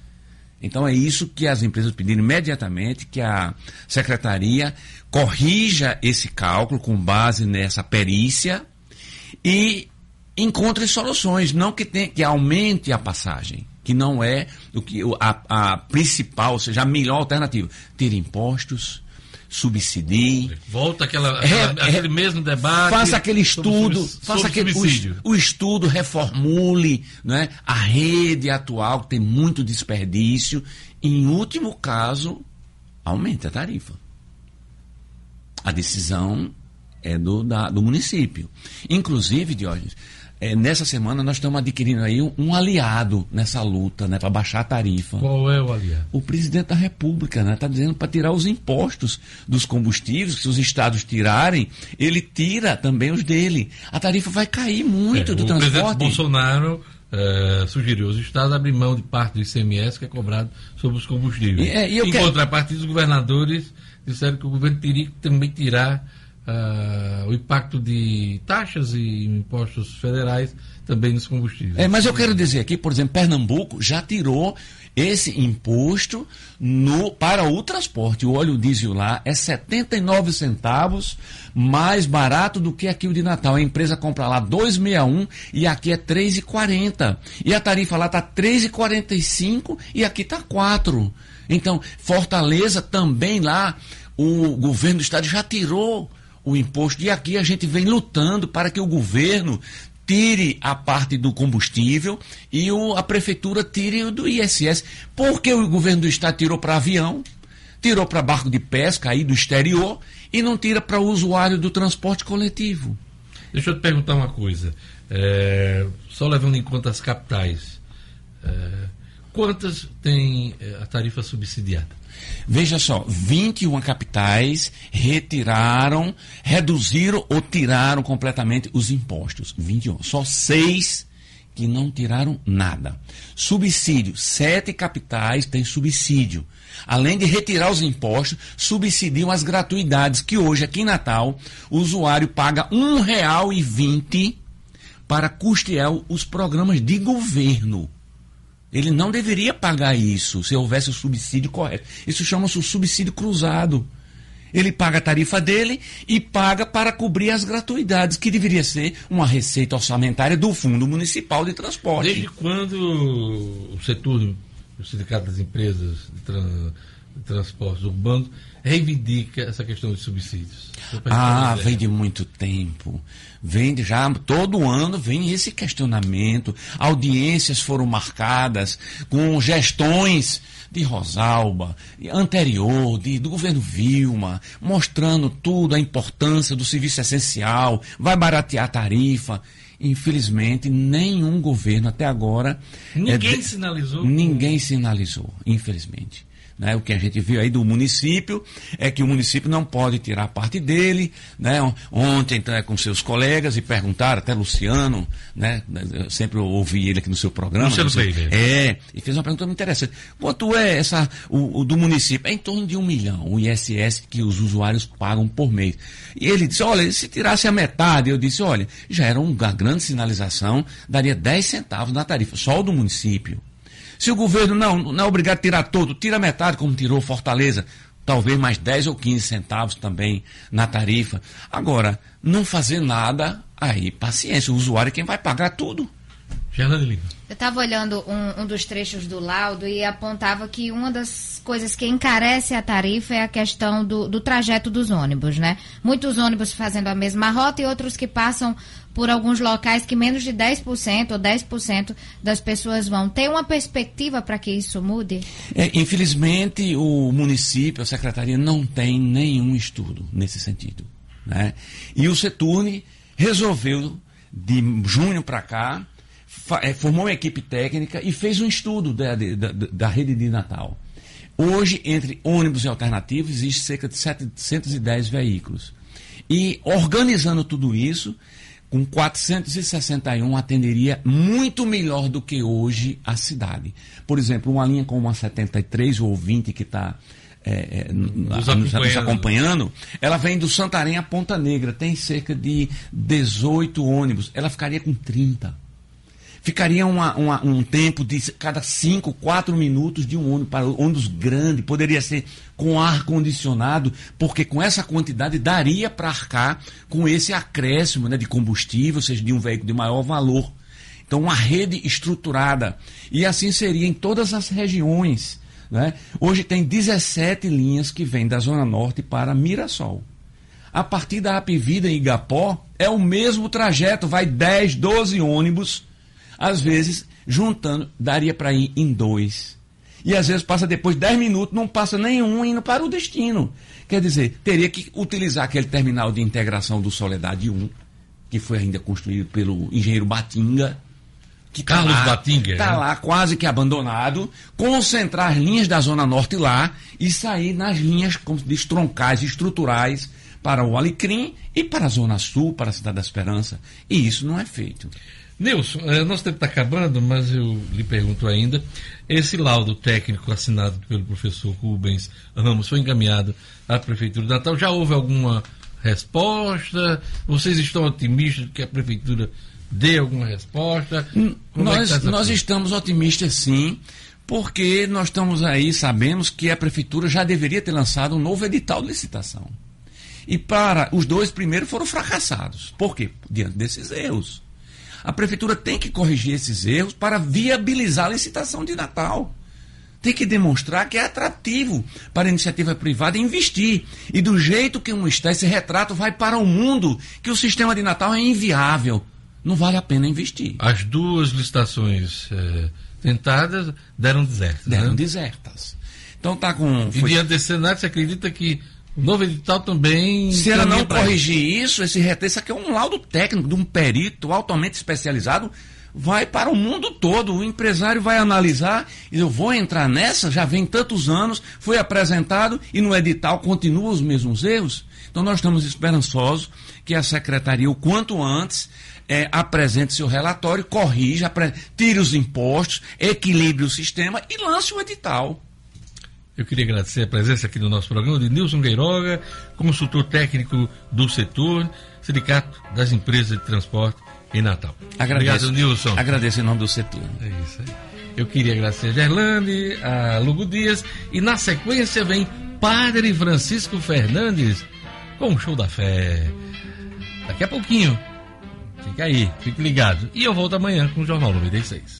Então é isso que as empresas pediram imediatamente que a secretaria corrija esse cálculo com base nessa perícia e encontre soluções, não que, tem, que aumente a passagem, que não é o que a, a principal, ou seja, a melhor alternativa. Tire impostos, subsidie. Volta aquela, aquela é, aquele mesmo debate. Faça aquele estudo, sobre, faça sobre aquele o, o, estudo, reformule né, a rede atual, que tem muito desperdício. Em último caso, aumente a tarifa. A decisão é do, da, do município. Inclusive, Diógenes, é, nessa semana nós estamos adquirindo aí um, um aliado nessa luta, né, para baixar a tarifa. Qual é o aliado? O presidente da República, né, está dizendo para tirar os impostos dos combustíveis, que se os estados tirarem, ele tira também os dele. A tarifa vai cair muito é, do o transporte. O presidente Bolsonaro é, sugeriu aos estados abrir mão de parte do ICMS que é cobrado sobre os combustíveis. E, é, e em quero... contrapartida, os governadores disseram que o governo teria que também tirar uh, o impacto de taxas e impostos federais também nos combustíveis. É, mas eu quero dizer aqui, por exemplo, Pernambuco já tirou esse imposto no, para o transporte. O óleo diesel lá é 79 centavos mais barato do que aqui o de Natal. A empresa compra lá 2,61 e aqui é 3,40. E a tarifa lá está 3,45 e aqui está 4. Então, Fortaleza também lá o governo do estado já tirou o imposto e aqui a gente vem lutando para que o governo tire a parte do combustível e o, a prefeitura tire o do ISS. Por que o governo do estado tirou para avião, tirou para barco de pesca aí do exterior e não tira para o usuário do transporte coletivo? Deixa eu te perguntar uma coisa. É, só levando em conta as capitais, é, quantas tem é, a tarifa subsidiada? Veja só, 21 capitais retiraram, reduziram ou tiraram completamente os impostos. 21. Só seis que não tiraram nada. Subsídio, sete capitais têm subsídio. Além de retirar os impostos, subsidiam as gratuidades, que hoje aqui em Natal o usuário paga R$ 1,20 para custear os programas de governo. Ele não deveria pagar isso se houvesse o subsídio correto. Isso chama-se o subsídio cruzado. Ele paga a tarifa dele e paga para cobrir as gratuidades, que deveria ser uma receita orçamentária do Fundo Municipal de Transporte. Desde quando o setor, o Sindicato das Empresas de, de Transportes Urbanos, reivindica essa questão de subsídios? Ah, vem de muito tempo. Vem de já, todo ano vem esse questionamento. Audiências foram marcadas com gestões de Rosalba, anterior, de, do governo Vilma, mostrando tudo, a importância do serviço essencial, vai baratear a tarifa. Infelizmente, nenhum governo até agora. Ninguém é, sinalizou? Ninguém sinalizou, infelizmente. Né? O que a gente viu aí do município é que o município não pode tirar parte dele. Né? Ontem, então, é com seus colegas e perguntaram, até Luciano, né? Eu sempre ouvi ele aqui no seu programa. Luciano você, É, e fez uma pergunta muito interessante. Quanto é essa, o, o, do município? É em torno de um milhão, o ISS que os usuários pagam por mês. E ele disse, olha, se tirasse a metade, eu disse, olha, já era uma grande sinalização, daria 10 centavos na tarifa, só o do município. Se o governo não, não é obrigado a tirar todo, tira metade, como tirou Fortaleza, talvez mais 10 ou 15 centavos também na tarifa. Agora, não fazer nada, aí paciência, o usuário é quem vai pagar tudo. Fernando Lima. Eu estava olhando um, um, dos trechos do laudo e apontava que uma das coisas que encarece a tarifa é a questão do, do trajeto dos ônibus, né? Muitos ônibus fazendo a mesma rota e outros que passam por alguns locais que menos de 10% ou 10% das pessoas vão. Tem uma perspectiva para que isso mude? É, infelizmente, o município, a secretaria, não tem nenhum estudo nesse sentido. Né? E o Seturne resolveu, de junho para cá, é, formou uma equipe técnica e fez um estudo da, da, da rede de Natal. Hoje, entre ônibus e alternativos, existe cerca de 710 veículos. E organizando tudo isso, com 461 atenderia muito melhor do que hoje a cidade. Por exemplo, uma linha como a 73 ou 20 que está é, é, nos, acompanhando. nos, acompanhando, ela vem do Santarém a Ponta Negra, tem cerca de 18 ônibus, ela ficaria com 30 ficaria uma, uma, um tempo de cada 5, 4 minutos de um ônibus para ônibus grande, poderia ser com ar condicionado, porque com essa quantidade daria para arcar com esse acréscimo né, de combustível, ou seja, de um veículo de maior valor. Então, uma rede estruturada. E assim seria em todas as regiões. Né? Hoje tem 17 linhas que vêm da Zona Norte para Mirassol. A partir da Apivida em Igapó, é o mesmo trajeto, vai 10, 12 ônibus às vezes, juntando, daria para ir em dois. E às vezes passa depois 10 minutos, não passa nenhum indo para o destino. Quer dizer, teria que utilizar aquele terminal de integração do Soledade 1, que foi ainda construído pelo engenheiro Batinga. Que tá Carlos lá, Batinga. Está é? lá quase que abandonado, concentrar as linhas da Zona Norte lá e sair nas linhas, diz, troncais, estruturais, para o Alecrim e para a Zona Sul, para a Cidade da Esperança. E isso não é feito. Nilson, é, nosso tempo está acabando, mas eu lhe pergunto ainda: esse laudo técnico assinado pelo professor Rubens Ramos foi encaminhado à Prefeitura de Natal? Já houve alguma resposta? Vocês estão otimistas de que a Prefeitura dê alguma resposta? Como nós, é tá nós estamos otimistas sim, porque nós estamos aí, sabemos que a Prefeitura já deveria ter lançado um novo edital de licitação. E para os dois primeiros foram fracassados. Por quê? Diante desses erros. A prefeitura tem que corrigir esses erros para viabilizar a licitação de Natal. tem que demonstrar que é atrativo para a iniciativa privada investir. E do jeito que um está, esse retrato vai para o mundo, que o sistema de Natal é inviável. Não vale a pena investir. As duas licitações é, tentadas deram desertas. Deram né? desertas. Então tá com. E diante desse cenário, você acredita que o novo edital também. Se ela não corrigir isso, esse retrato, isso aqui é um laudo técnico de um perito altamente especializado vai para o mundo todo. O empresário vai analisar, eu vou entrar nessa, já vem tantos anos, foi apresentado e no edital continua os mesmos erros. Então nós estamos esperançosos que a secretaria, o quanto antes, é, apresente seu relatório, corrija, tire os impostos, equilibre o sistema e lance o edital. Eu queria agradecer a presença aqui no nosso programa de Nilson Gueiroga, consultor técnico do setor, Sindicato das Empresas de Transporte em Natal. Agradeço, Obrigado, Nilson. Agradeço em nome do setor. É isso aí. Eu queria agradecer a Gerlande, a Lugo Dias e na sequência vem Padre Francisco Fernandes com o Show da Fé. Daqui a pouquinho. Fica aí, fique ligado. E eu volto amanhã com o Jornal 96.